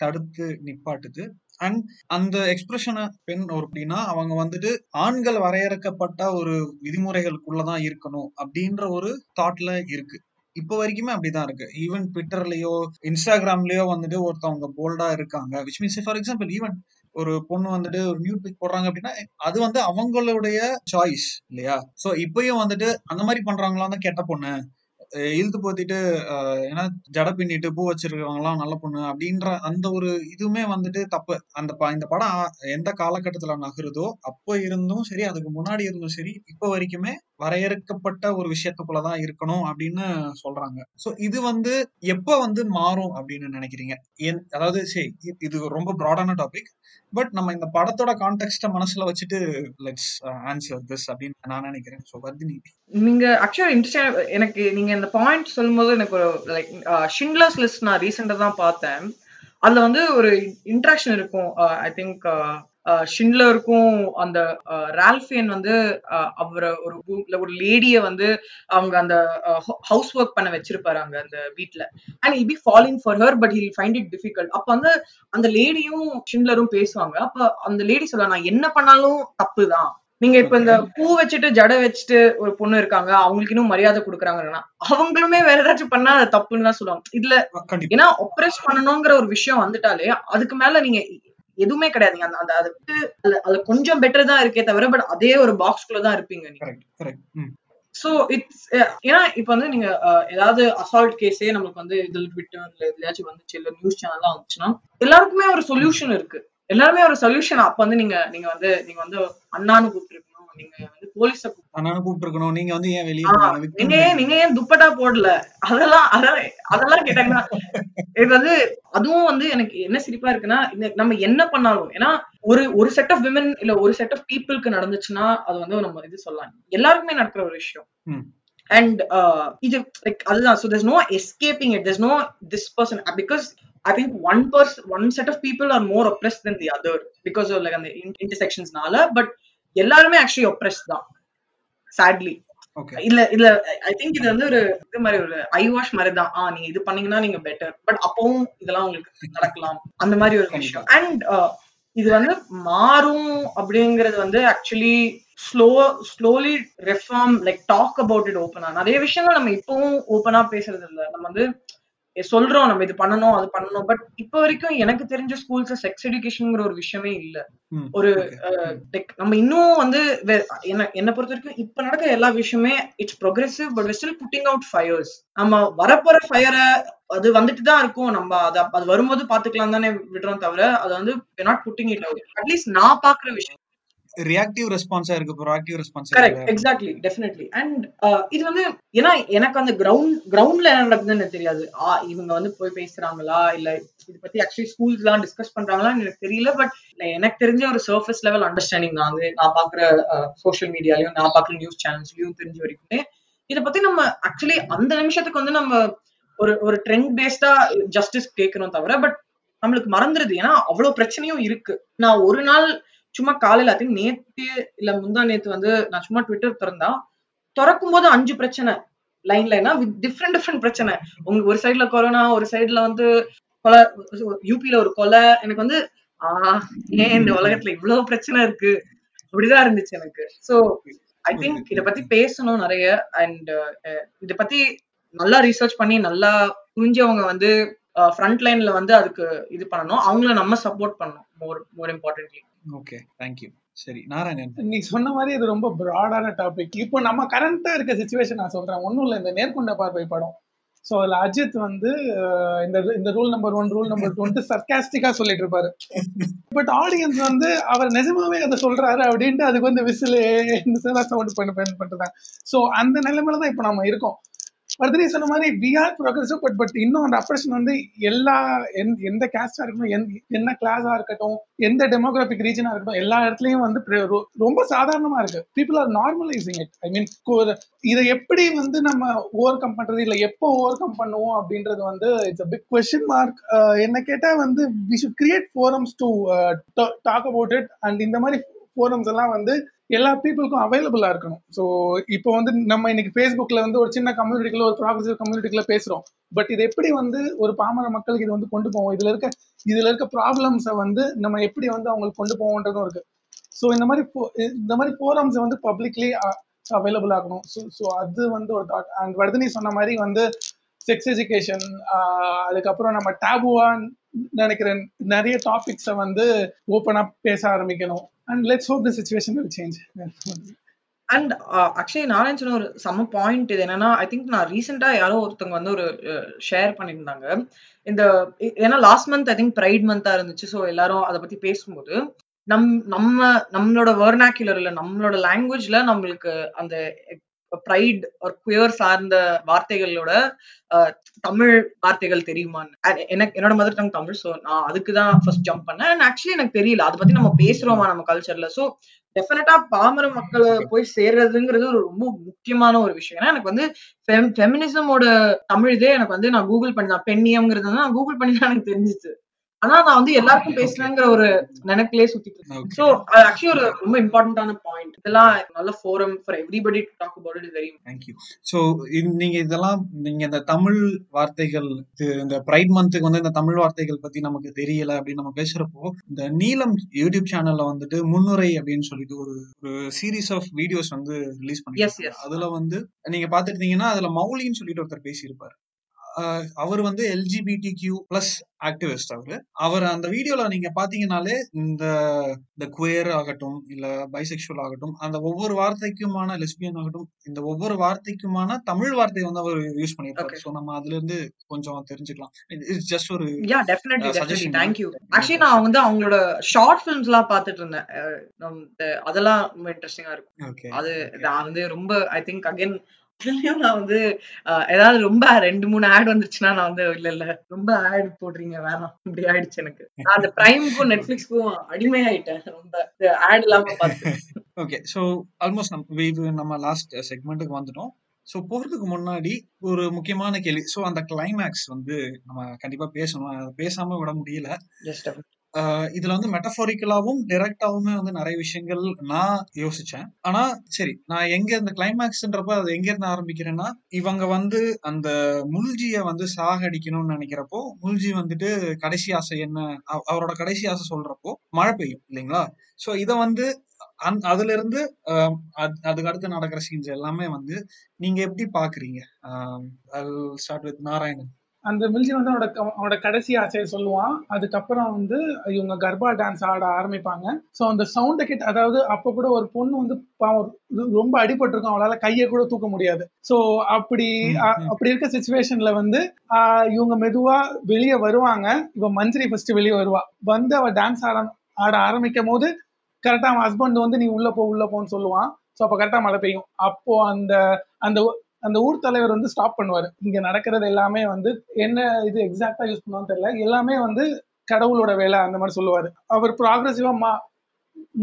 தடுத்து நிப்பாட்டுது. அண்ட் அந்த எக்ஸ்பிரஷனை பெண் ஒரு அப்படின்னா அவங்க வந்துட்டு ஆண்கள் வரையறுக்கப்பட்ட ஒரு விதிமுறைகளுக்குள்ளதான் இருக்கணும் அப்படின்ற ஒரு தாட்ல இருக்கு. இப்போ வரைக்குமே அப்படிதான் இருக்கு. ஈவன் ட்விட்டர்லயோ இன்ஸ்டாகிராம்லயோ வந்துட்டு ஒருத்தவங்க போல்டா இருக்காங்க. Which means for example even ஒரு பொண்ணு வந்துட்டு ஒரு நியூ பிக் போடுறாங்க அப்படின்னா அது வந்து அவங்களுடைய சாய்ஸ் இல்லையா? சோ இப்பயும் வந்துட்டு அந்த மாதிரி பண்றாங்களா தான் கெட்ட பொண்ணு. இழுத்து போத்திட்டு ஏன்னா ஜட பின்னிட்டு பூ வச்சிருக்கவங்களாம் நல்ல பொண்ணு அப்படின்ற அந்த ஒரு இதுவுமே வந்துட்டு தப்பு. அந்த ப- இந்த படம் எந்த காலகட்டத்துல நகருதோ அப்போ இருந்தும் சரி அதுக்கு முன்னாடி இருந்தும் சரி இப்போ வரைக்குமே வரையறுக்கப்பட்ட ஒரு விஷயத்துக்குள்ளதான் இருக்கணும் அப்படின்னு சொல்றாங்க. சோ இது வந்து எப்ப வந்து மாறும் அப்படின்னு நினைக்கிறீங்க? என்- அதாவது சரி இது ரொம்ப ப்ராடான டாபிக் பட் நம்ம இந்த படத்தோட கான்டெக்ட மனசுல வச்சுட்டு லெட்ஸ் ஆன்சர் திஸ் அப்படின்னு நான் நினைக்கிறேன். ஸோ வர்தினி. நீங்க ஆக்சுவலா இன்ட்ரெஸ்ட் எனக்கு நீங்க இந்த பாயிண்ட் சொல்லும்போது எனக்கு ஒரு லைக் ஷிங்லர்ஸ் லிஸ்ட் நான் ரீசெண்டா தான் பார்த்தேன். அதுல வந்து ஒரு இன்ட்ராக்ஷன் இருக்கும். Uh, ஐ திங்க் ஷின்லருக்கும் அந்த ரால்ஃபியன் வந்து அவரை ஒரு ஒரு லேடிய வந்து அவங்க அந்த ஹவுஸ் ஒர்க் பண்ண வச்சிருப்பாரு அங்க அந்த வீட்ல. And he'll be falling for her but he'll find it difficult அப்ப வந்து அந்த லேடியும் ஷின்லரும் பேசுவாங்க. அப்ப அந்த லேடி சொல்ல நான் என்ன பண்ணாலும் தப்பு தான் நீங்க இப்ப இந்த பூ வச்சுட்டு ஜடை வச்சுட்டு ஒரு பொண்ணு இருக்காங்க அவங்களுக்கு இன்னும் மரியாதை கொடுக்குறாங்கன்னா அவங்களுமே வேற ஏதாச்சும் பண்ணா அது தப்புன்னு தான் சொல்லுவாங்க. இதுல ஏன்னா ஒப்ரெஸ் பண்ணணுங்கிற ஒரு விஷயம் வந்துட்டாலே அதுக்கு மேல நீங்க எதுவுமே கிடையாதுங்க அந்த அந்த அது வந்து அதுல- கொஞ்சம் பெட்டர் தான் இருக்கே தவிர பட் அதே ஒரு பாக்ஸ்குள்ள தான் இருப்பீங்க நீங்க. சோ இட்ஸ் ஏன்னா இப்ப வந்து நீங்க ஏதாவது அசால்ட் கேஸே நமக்கு வந்து இதில் ட்விட்டர் இல்ல எதுலயாச்சும் வந்துச்சு இல்ல நியூஸ் சேனல்லாம் வந்துச்சுன்னா எல்லாருக்குமே ஒரு சொல்யூஷன் இருக்கு. எல்லாருமே ஒரு சொல்யூஷன் அப்ப வந்து நீங்க நீங்க வந்து நீங்க வந்து அண்ணான்னு கூப்பிட்டுருக்கணும். நீங்க போலீஸ அண்ணான்னு கூப்பிட்டு இருக்கணும் நீங்க வந்து ஏன் வெளியே நீங்க ஏன் நீங்க ஏன் துப்பட்டா போடல? அதெல்லாம் அதெல்லாம் கேட்டாங்கன்னா இது வந்து அதுவும் வந்து எனக்கு என்ன சிரிப்பா இருக்குன்னா நம்ம என்ன பண்ணாலும் ஏன்னா ஒரு ஒரு செட் ஆஃப் விமன் இல்ல ஒரு செட் ஆஃப் பீப்புளுக்கு நடந்துச்சுன்னா அது வந்து நம்ம இது சொல்லலாம். எல்லாருக்குமே நடக்கிற ஒரு விஷயம். அண்ட் இது லைக் அதுதான். So there's no escaping it there's no this person because I think one person one set of people are more oppress than the other because like அந்த இன்டர்செக்ஷன்ஸ்னால பட் எல்லாருமே ஆக்சுவலி ஒப்ரெஸ் தான். Okay இல்ல இல்ல I think இது வந்து ஒரு இது மாதிரி ஒரு ஐ வாஷ் மாதிரி தான். ஆ நீங்க இது பண்ணீங்கன்னா நீங்க பெட்டர் பட் அப்பவும் இதெல்லாம் உங்களுக்கு நடக்கலாம். அந்த மாதிரி ஒரு விஷயம். அண்ட் இது வந்து மாறும் அப்படிங்கிறது வந்து actually slow slowly reform like talk about it ஓப்பனா நிறைய விஷயங்கள் நம்ம இப்பவும் ஓப்பனா பேசுறது இல்ல. நம்ம வந்து சொல்றோம் நம்ம இது பண்ணணும் அது பண்ணணும். பட் இப்ப வரைக்கும் எனக்கு தெரிஞ்ச ஸ்கூல்ஸ்ல செக்ஸ் எஜுகேஷன்ங்கிற ஒரு விஷயமே இல்ல. ஒரு நம்ம இன்னும் வந்து என்ன என்ன பொறுத்த வரைக்கும் இப்ப நடக்கிற எல்லா விஷயமே it's progressive but still putting out fires நம்ம வரப்போற ஃபயரை அது வந்துட்டு தான் இருக்கும். நம்ம அது அது வரும்போது பாத்துக்கலாம் தானே விடுறோம் தவிர அது வந்து not putting it out at least நான் பாக்குற விஷயம். ரியாக்டிவ் ரெஸ்பான்ஸா இருக்கு proactive response correct exactly definitely and இது வந்து ஏன்னா எனக்கு அந்த கிரவுண்ட் கிரவுண்ட்ல என்ன நடக்குதுன்னு எனக்கு தெரியாது. ஆ இவங்க வந்து போய் பேசுறாங்களா? இல்ல இது பத்தி ஆக்சுவலி ஸ்கூல்ஸ் எல்லாம் டிஸ்கஸ் பண்றாங்களான்னு எனக்கு தெரியல பட் எனக்கு தெரிஞ்ச ஒரு சர்ஃபேஸ் லெவல் அண்டர்ஸ்டாண்டிங் நான் வந்து நான் பாக்குற சோஷியல் மீடியாலயும் நான் பாக்குற நியூஸ் சேனல்ஸ்லயும் தெரிஞ்ச வரைக்குமே இதை பத்தி நம்ம ஆக்சுவலி அந்த நிமிஷத்துக்கு வந்து நம்ம ஒரு ஒரு ட்ரெண்ட் பேஸ்டா ஜஸ்டிஸ் கேட்கணும் தவிர பட் நம்மளுக்கு மறந்துருது. ஏன்னா அவ்வளவு பிரச்சனையும் இருக்கு. நான் ஒரு நாள் சும்மா காலையில ஐ நேத்து இல்ல முந்தா நேத்து வந்து நான் சும்மா ட்விட்டர் திறந்தா திறக்கும் போது அஞ்சு பிரச்சனை. லைன் லைனா வித் டிஃப்ரெண்ட் டிஃப்ரெண்ட் பிரச்சனை. உங்க ஒரு சைடுல கொரோனா ஒரு சைடுல வந்து கொலை யூபில ஒரு கொலை. எனக்கு வந்து ஆஹ் ஏன் இந்த உலகத்துல இவ்வளவு பிரச்சனை இருக்கு? அப்படிதான் இருந்துச்சு எனக்கு. சோ ஐ திங்க் இத பத்தி பேசணும் நிறைய. அண்ட் இத பத்தி நல்லா ரிசர்ச் பண்ணி நல்லா புரிஞ்சவங்க வந்து ஃப்ரண்ட் லைன்ல வந்து அதுக்கு இது பண்ணணும். அவங்கள நம்ம சப்போர்ட் பண்ணணும் more more importantly okay thank you சரி நாராயணன் நீ சொன்ன மாதிரி இது ரொம்ப ப்ராடான டாபிக் இப்போ நம்ம கரண்டா இருக்க சுச்சுவேஷன் நான் சொல்றேன் ஒன்றும் இல்லை இந்த நேர்கொண்ட பார்வை படம் ஸோ அதில் அஜித் வந்து இந்த இந்த rule number one rule number டூன்ட்டு சர்க்காஸ்டிக்காக சொல்லிட்டு இருப்பாரு பட் ஆடியன்ஸ் வந்து அவர் நிஜமாவே அதை சொல்றாரு அப்படின்ட்டு அதுக்கு வந்து விசில் சவுண்ட் பண்ணி பண்ணிட்டுருந்தாங்க ஸோ அந்த நிலைமையில தான் இப்போ நம்ம இருக்கோம் வர்தினி சொன்ன மாதிரி we are progressive but but இன்னும் அந்த அப்ரேஷன் வந்து எல்லா எந்த- எந்த கேஸ்டா இருக்கட்டும் என்ன கிளாஸா இருக்கட்டும் எந்த டெமோகிராபிக் ரீஜனா இருக்கட்டும் எல்லா இடத்துலயும் வந்து ரொம்ப சாதாரணமா இருக்கு. People are normalising it I mean இதை எப்படி வந்து நம்ம ஓவர் கம் பண்றது? இல்ல எப்போ ஓவர் கம் பண்ணுவோம் அப்படின்றது வந்து இட்ஸ் பிக் கொஸ்டின் மார்க் என்ன கேட்டா வந்து we should create forums to talk about it and இந்த மாதிரி ஃபோரம்ஸ் எல்லாம் வந்து எல்லா பீப்புளுக்கும் அவைலபிளா இருக்கணும். ஸோ இப்போ வந்து நம்ம இன்னைக்கு ஃபேஸ்புக்ல வந்து ஒரு சின்ன கம்யூனிட்டிக்குள்ள ஒரு ப்ராக்ரஸிவ் கம்யூனிட்டிக்குள்ள பேசுறோம். பட் இது எப்படி வந்து ஒரு பாமர மக்களுக்கு இது வந்து கொண்டு போவோம்? இதுல இருக்க இதுல இருக்க ப்ராப்ளம்ஸை வந்து நம்ம எப்படி வந்து அவங்களுக்கு கொண்டு போவோன்றதும் இருக்கு. ஸோ இந்த மாதிரி இந்த மாதிரி ஃபோரம்ஸை வந்து பப்ளிக்லி அவைலபிள் ஆகணும் ஸோ ஸோ அது வந்து ஒரு தாட் அண்ட் வர்தினி சொன்ன மாதிரி வந்து செக்ஸ் எஜுகேஷன் அதுக்கப்புறம் நம்ம டேபுவா நினைக்கிற நிறைய டாபிக்ஸை வந்து ஓப்பனாக பேச ஆரம்பிக்கணும். And let's hope the situation will change and actually நான் நினச்சின ஒரு சம பாயிண்ட் இது என்னன்னா ஐ திங்க் நான் ரீசெண்டா யாரோ ஒருத்தவங்க வந்து ஒரு ஷேர் பண்ணியிருந்தாங்க. இந்த ஏன்னா last month I think pride மந்தா இருந்துச்சு. ஸோ எல்லாரும் அதை பத்தி பேசும்போது நம் நம்ம நம்மளோட வெர்னாக்குலர்ல நம்மளோட லாங்குவேஜ்ல நம்மளுக்கு அந்த ப்ரைட் ஒரு குயர் சார்ந்த வார்த்தைகளோட அஹ், தமிழ் வார்த்தைகள் தெரியுமான்னு. எனக்கு என்னோட மதர் டங் தமிழ் ஸோ நான் அதுக்கு தான் ஃபர்ஸ்ட் ஜம்ப் பண்ணேன். அண்ட் ஆக்சுவலி எனக்கு தெரியல அதை பத்தி நம்ம பேசுறோமா நம்ம கல்ச்சர்ல ஸோ டெஃபினட்டா பாமர மக்களை போய் சேர்றதுங்கிறது ஒரு ரொம்ப முக்கியமான ஒரு விஷயம். ஏன்னா எனக்கு வந்து ஃபெமினிசமோட தமிழ் இதே எனக்கு வந்து நான் கூகுள் பண்ணி தான் பெண்ணியம்ங்கிறது வந்து நான் கூகுள் பண்ணி தான் எனக்கு தெரிஞ்சிச்சு. ஆனா நான் வந்து எல்லாருக்கும். பேசுறேங்கிற ஒரு நினைப்பிலே சுத்திட்டு இருக்கேன் Okay. ஸோ ஆக்சுவலி ஒரு ரொம்ப இம்பார்ட்டன்டான பாயிண்ட் இதெல்லாம் நல்ல forum for everybody to talk about it very thank you so நீங்க இதெல்லாம் நீங்க இந்த தமிழ் வார்த்தைகள் இந்த பிரைட் மந்த்துக்கு வந்து இந்த தமிழ் வார்த்தைகள் பத்தி நமக்கு தெரியல அப்படின்னு நம்ம பேசுறப்போ இந்த நீலம் யூடியூப் சேனல்ல வந்துட்டு முன்னுரை அப்படின்னு சொல்லிட்டு ஒரு ஒரு சீரீஸ் ஆஃப் வீடியோஸ் வந்து ரிலீஸ் yes. அதுல வந்து நீங்க பாத்துருந்தீங்கன்னா அதுல மௌலின்னு சொல்லிட்டு ஒருத்தர் பேசியிருப்பாரு அவர் வந்து எல்ஜிபிடி கியூ பிளஸ் ஆக்டிவிஸ்ட் அவரு. அவர் அந்த வீடியோல நீங்க பாத்தீங்கன்னாலே இந்த இந்த குயர் ஆகட்டும் இல்ல பைசெக்சுவல் ஆகட்டும் அந்த ஒவ்வொரு வார்த்தைக்குமான லெஸ்பியன் ஆகட்டும் இந்த ஒவ்வொரு வார்த்தைக்குமான தமிழ் வார்த்தை வந்து அவர் யூஸ் Okay. ஸோ நம்ம அதுல இருந்து கொஞ்சம் தெரிஞ்சுக்கலாம். இட்ஸ் ஜஸ்ட் ஒரு yeah definitely definitely thank you தான். ஆக்சுவலி நான் வந்து அவங்களோட ஷார்ட் ஃபிலிம்ஸ் எல்லாம் பார்த்துட்டு இருந்தேன். அதெல்லாம் ரொம்ப இன்ட்ரெஸ்டிங்கா இருக்கும். அது நான் வந்து ரொம்ப ஐ திங்க் அகைன் அதுலயும் நான் வந்து ஏதாவது ரொம்ப ரெண்டு மூணு ஆட் வந்துருச்சுன்னா நான் வந்து இல்ல இல்ல ரொம்ப ஆட் போடுறீங்க வேணாம். இப்படி ஆயிடுச்சு எனக்கு. அந்த பிரைமுக்கும் நெட்ஃபிளிக்ஸ்க்கும் அடிமை ஆயிட்டேன் ரொம்ப ஆட் இல்லாம பார்த்து ஓகே ஸோ ஆல்மோஸ்ட் நம்ம நம்ம லாஸ்ட் செக்மெண்ட்டுக்கு வந்துட்டோம். ஸோ போறதுக்கு முன்னாடி ஒரு முக்கியமான கேள்வி. ஸோ அந்த கிளைமேக்ஸ் வந்து நம்ம கண்டிப்பா பேசணும். பேசாம விட முடியல. இதுல வந்து மெட்டஃபாரிக்கலாவும் டைரக்டாவுமே வந்து நிறைய விஷயங்கள் நான் யோசிச்சேன். ஆனா சரி நான் எங்க இந்த கிளைமேக்ஸ்ன்றப்ப அது எங்க இருந்து ஆரம்பிக்கிறேன்னா இவங்க வந்து அந்த முல்ஜிய வந்து சாகடிக்கணும்னு நினைக்கிறப்போ முல்ஜி வந்துட்டு கடைசி ஆசை என்ன அவரோட கடைசி ஆசை சொல்றப்போ மழை பெய்யும் இல்லைங்களா? சோ இத வந்து அந் அதுல இருந்து அது- அதுக்கு அடுத்து நடக்கிற சீன்ஸ் எல்லாமே வந்து நீங்க எப்படி பாக்குறீங்க? Start with Narayanan. அந்த மில்ஜி வந்து அவனோட அவனோட கடைசி ஆசையை சொல்லுவான். அதுக்கப்புறம் வந்து இவங்க கர்பா டான்ஸ் ஆட ஆரம்பிப்பாங்க. ஸோ அந்த சவுண்டை கிட்ட அதாவது அப்போ கூட ஒரு பொண்ணு வந்து பாவம் ரொம்ப அடிபட்டிருக்கும். அவளால கையை கூட தூக்க முடியாது. ஸோ அப்படி. அப்படி இருக்க சுச்சுவேஷன்ல வந்து இவங்க மெதுவா வெளியே வருவாங்க. இவ மஞ்சரி ஃபர்ஸ்ட் வெளியே வருவா. வந்து அவ டான்ஸ் ஆட ஆட ஆரம்பிக்கும் போது கரெக்டா அவன் ஹஸ்பண்ட் வந்து நீ உள்ள போ உள்ள போன்னு சொல்லுவான். ஸோ அப்போ கரெக்டா மழை பெய்யும். அப்போ அந்த அந்த அந்த ஊர் தலைவர் வந்து ஸ்டாப் பண்ணுவாரு. இங்க நடக்கிறது எல்லாமே வந்து என்ன இது எக்ஸாக்டா யூஸ் பண்ணுவான்னு தெரியல. எல்லாமே வந்து கடவுளோட வேலை அந்த மாதிரி சொல்லுவாரு. அவர் ப்ராக்ரஸிவா மா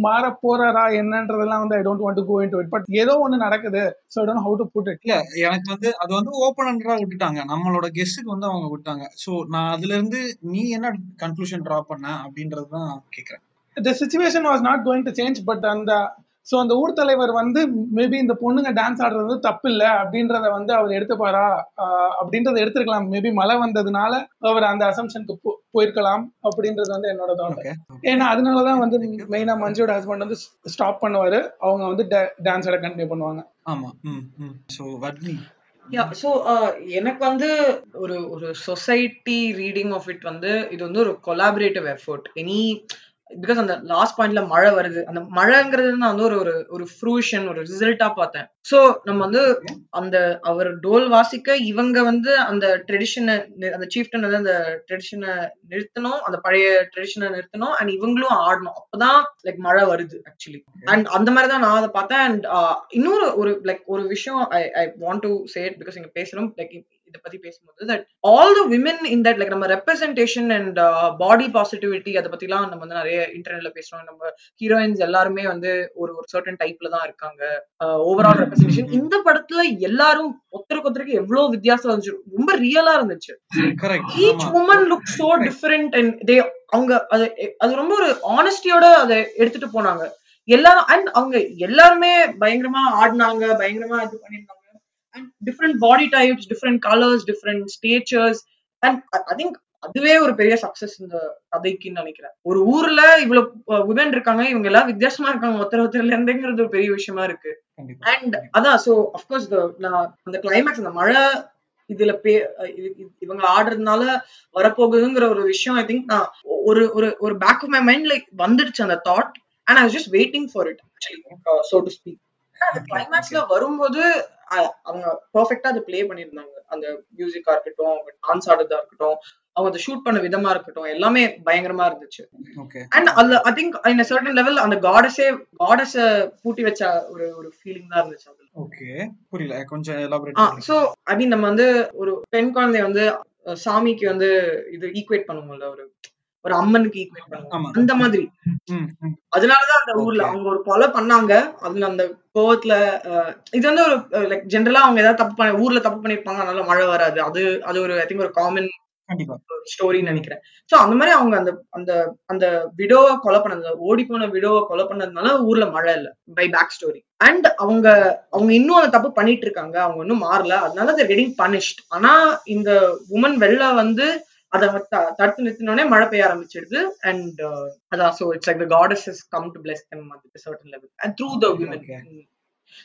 மாற போறாரா என்னன்றதெல்லாம் வந்து I don't want to go into it but ஏதோ ஒண்ணு நடக்குது. So I don't how to put it இல்ல எனக்கு வந்து அது வந்து ஓப்பனண்டா விட்டுட்டாங்க. நம்மளோட கெஸ்ட்டுக்கு வந்து அவங்க விட்டாங்க. சோ நான் அதுல இருந்து நீ என்ன கன்க்ளூஷன் டிரா பண்ண அப்படின்றது தான் கேக்குறேன். The situation was not going to change but அந்த ஸோ அந்த ஊர் தலைவர் வந்து மேபி இந்த பொண்ணுங்க டான்ஸ் ஆடுறது தப்பு இல்லை அப்படின்றத வந்து அவர் எடுத்துப்பாரா? ஆஹ் அப்படின்றத எடுத்துருக்கலாம். மேபி மழை வந்ததுனால அவர் அந்த அசம்ஷனுக்கு போயிருக்கலாம் அப்படின்றது வந்து என்னோட தாட் ஏன்னா அதனாலதான் வந்து மெயினா மஞ்சுவோட ஹஸ்பண்ட் வந்து ஸ்டாப் பண்ணுவாரு. அவங்க வந்து டான்ஸ் ஆட கண்டினியூ பண்ணுவாங்க. ஆமா. வட்னி யா ஸோ எனக்கு வந்து ஒரு ஒரு சொசைட்டி ரீடிங் ஆஃப் இட் வந்து இது வந்து ஒரு கொலாபரேட்டிவ் எஃபர்ட் எனி பிகாஸ் அந்த லாஸ்ட் பாயிண்ட்ல மழை வருது. அந்த மழைங்கிறது நான் வந்து ஒரு ஒரு ஒரு ஃப்ரூஷன் ஒரு ரிசல்ட்டா பார்த்தேன். சோ நம்ம வந்து அந்த அவர் டோல் வாசிக்க இவங்க வந்து அந்த ட்ரெடிஷனை அந்த சீஃப்டன் வந்து அந்த ட்ரெடிஷனை நிறுத்தணும் அந்த பழைய ட்ரெடிஷனை நிறுத்தணும் அண்ட் இவங்களும் ஆடணும். அப்பதான் லைக் மழை வருது ஆக்சுவலி அண்ட் அந்த மாதிரி தான் நான் அதை பார்த்தேன். அண்ட் இன்னொரு ஒரு லைக் ஒரு விஷயம் I I want to say it because இங்க பேசுறோம். லைக் இதை பத்தி பேசும்போது that all the women in that like நம்ம ரெப்ரசன்டேஷன் அண்ட் பாடி பாசிட்டிவிட்டி அதை பத்திலாம் நம்ம வந்து நிறைய இன்டர்நெட்ல பேசுறோம். நம்ம ஹீரோயின்ஸ் எல்லாருமே வந்து ஒரு ஒரு சர்டன் டைப்ல தான் இருக்காங்க. ஓவரால் ரெப்ரசன்டேஷன் இந்த படத்துல எல்லாரும் ஒருத்தருக்கு ஒருத்தருக்கு எவ்வளவு வித்தியாசம் இருந்துச்சு. ரொம்ப ரியலா இருந்துச்சு. Each woman look so different and they அவங்க அது அது ரொம்ப ஒரு ஆனஸ்டியோட அதை எடுத்துட்டு போனாங்க. எல்லாரும் அண்ட் அவங்க எல்லாருமே பயங்கரமா ஆடினாங்க பயங்கரமா இது பண்ணிருந்தாங்க and different body types different colours different statures and I think அதுவே ஒரு பெரிய சக்சஸ் இந்த கதைக்குன்னு நினைக்கிறேன். ஒரு ஊர்ல இவ்வளவு உமன் இருக்காங்க இவங்க எல்லாம் வித்தியாசமா இருக்காங்க ஒருத்தர் ஒருத்தர்ல இருந்துங்கிறது ஒரு பெரிய விஷயமா இருக்கு. அண்ட் அதான் சோ அஃப்கோர்ஸ் நான் அந்த கிளைமேக்ஸ் அந்த மழை இதுல பே இவங்க ஆடுறதுனால வரப்போகுதுங்கிற ஒரு விஷயம் ஐ திங்க் நான் ஒரு ஒரு ஒரு back of my mind like வந்துடுச்சு அந்த thought and I just waiting for it so to speak அந்த கிளைமேக்ஸ்ல வரும்போது அவங்க பெர்ஃபெக்ட்டா அதை ப்ளே பண்ணியிருந்தாங்க. அந்த மியூசிக்கா இருக்கட்டும் அவங்க டான்ஸ் ஆடுறதா இருக்கட்டும் அவங்க அதை ஷூட் பண்ண விதமா இருக்கட்டும் எல்லாமே பயங்கரமா இருந்துச்சு. ஓகே அண்ட் அதுல I think in certain level அந்த காடஸே காடஸ பூட்டி வச்ச ஒரு ஒரு ஃபீலிங் தான் இருந்துச்சு அதுல. ஓகே புரியல. கொஞ்சம் எலாபரேட் சோ ஐ மீன் நம்ம வந்து ஒரு பெண் குழந்தைய வந்து சாமிக்கு வந்து இது ஈக்குவேட் பண்ணுவோம்ல ஒரு ஒரு அம்மனுக்கு ஈக்குவேட். பண்ணுவோம். அந்த மாதிரி. அதனாலதான் அந்த ஊர்ல. அவங்க ஒரு கொலை பண்ணாங்க. அதுல அந்த கோவத்துல இது வந்து ஒரு லைக் ஜென்ரலா அவங்க ஏதாவது தப்பு பண்ண ஊர்ல தப்பு பண்ணிருப்பாங்க. அதனால மழை வராது. அது அது ஒரு ஐ திங்க் ஒரு காமன் ஸ்டோரின்னு நினைக்கிறேன். சோ அந்த மாதிரி அவங்க அந்த அந்த அந்த விடோவை கொலை பண்ணது ஓடி போன விடோவை கொலை பண்ணதுனால ஊர்ல மழை இல்ல. பை பேக் ஸ்டோரி அண்ட் அவங்க அவங்க இன்னும் அந்த தப்பு பண்ணிட்டு இருக்காங்க. அவங்க இன்னும் மாறல. அதனால they're getting punished. ஆனா இந்த உமன் வெளில வந்து அதை த- தடுத்து நிறுத்தினோடனே மழை பெய்ய ஆரம்பிச்சிடுது. அண்ட் அதான் so it's like the goddess is come to bless them at a certain level. And through the women. Okay.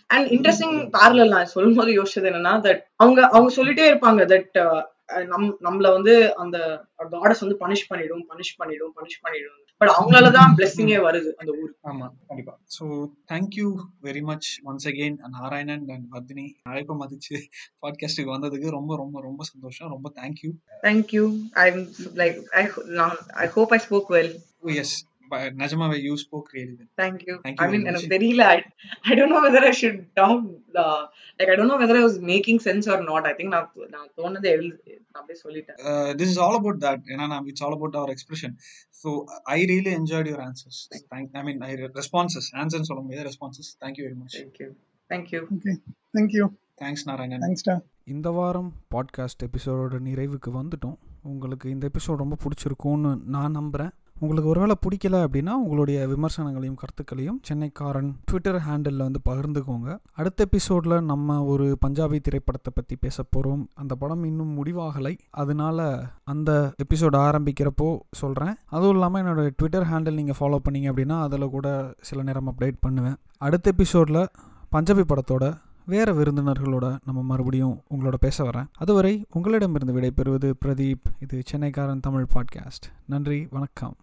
And interesting parallel நான் சொல்லும் போது யோசிச்சது என்னன்னா தட் அவங்க அவங்க சொல்லிட்டே இருப்பாங்க தட் நம் நம்மள வந்து அந்த காடஸ் வந்து பனிஷ் பண்ணிடும் பனிஷ் பண்ணிடும் பனிஷ் பண்ணிடும். பட் அவங்களாலதான் பிளெஸிங்கே வருது அந்த ஊருக்கு. ஆமா கண்டிப்பா. So thank you very much once again Narayanan and Vardhini. அழைப்பை மதிச்சு பாட்காஸ்ட்டுக்கு வந்ததுக்கு ரொம்ப ரொம்ப ரொம்ப சந்தோஷம். ரொம்ப thank you thank you I like I hope I spoke well yes நிஜமாவே you spoke really thank you Thank you I very mean. எனக்கு தெரியல. I don't know whether I should talk like I don't know whether I was making sense or not I think நான் நான் தோணுதை நான் அப்படியே சொல்லிட்டேன். This is all about that ஏன்னா it's all about our expression so I really enjoyed your answers thank I mean I responses ஆன்சர்னு சொல்ல முடியாது responses thank you very much thank you thank you okay thank you thanks Narayanan தேங்க்ஸ்டா இந்த வாரம் podcast எபிசோடோட நிறைவுக்கு வந்துட்டோம். உங்களுக்கு இந்த episode ரொம்ப பிடிச்சிருக்கும்னு நான் நம்புகிறேன் உங்களுக்கு ஒருவேளை பிடிக்கல அப்படின்னா உங்களுடைய விமர்சனங்களையும் கருத்துக்களையும் சென்னைக்காரன் ட்விட்டர் ஹேண்டிலில் வந்து பகிர்ந்துக்கோங்க. அடுத்த எபிசோடில் நம்ம ஒரு பஞ்சாபி திரைப்படத்தை பற்றி பேச போகிறோம் அந்த படம் இன்னும் முடிவாகலை. அதனால அந்த எபிசோடு ஆரம்பிக்கிறப்போ சொல்கிறேன் அதுவும் இல்லாமல் என்னோட ட்விட்டர் ஹேண்டில் நீங்கள் ஃபாலோ பண்ணீங்க அப்படின்னா அதில் கூட சில நேரம் அப்டேட் பண்ணுவேன். அடுத்த எபிசோடில் பஞ்சாபி படத்தோட வேறு விருந்தினர்களோட நம்ம மறுபடியும் உங்களோட பேச வரேன். அதுவரை உங்களிடமிருந்து விடைபெறுவது பிரதீப். இது சென்னைக்காரன் தமிழ் பாட்காஸ்ட். நன்றி வணக்கம்.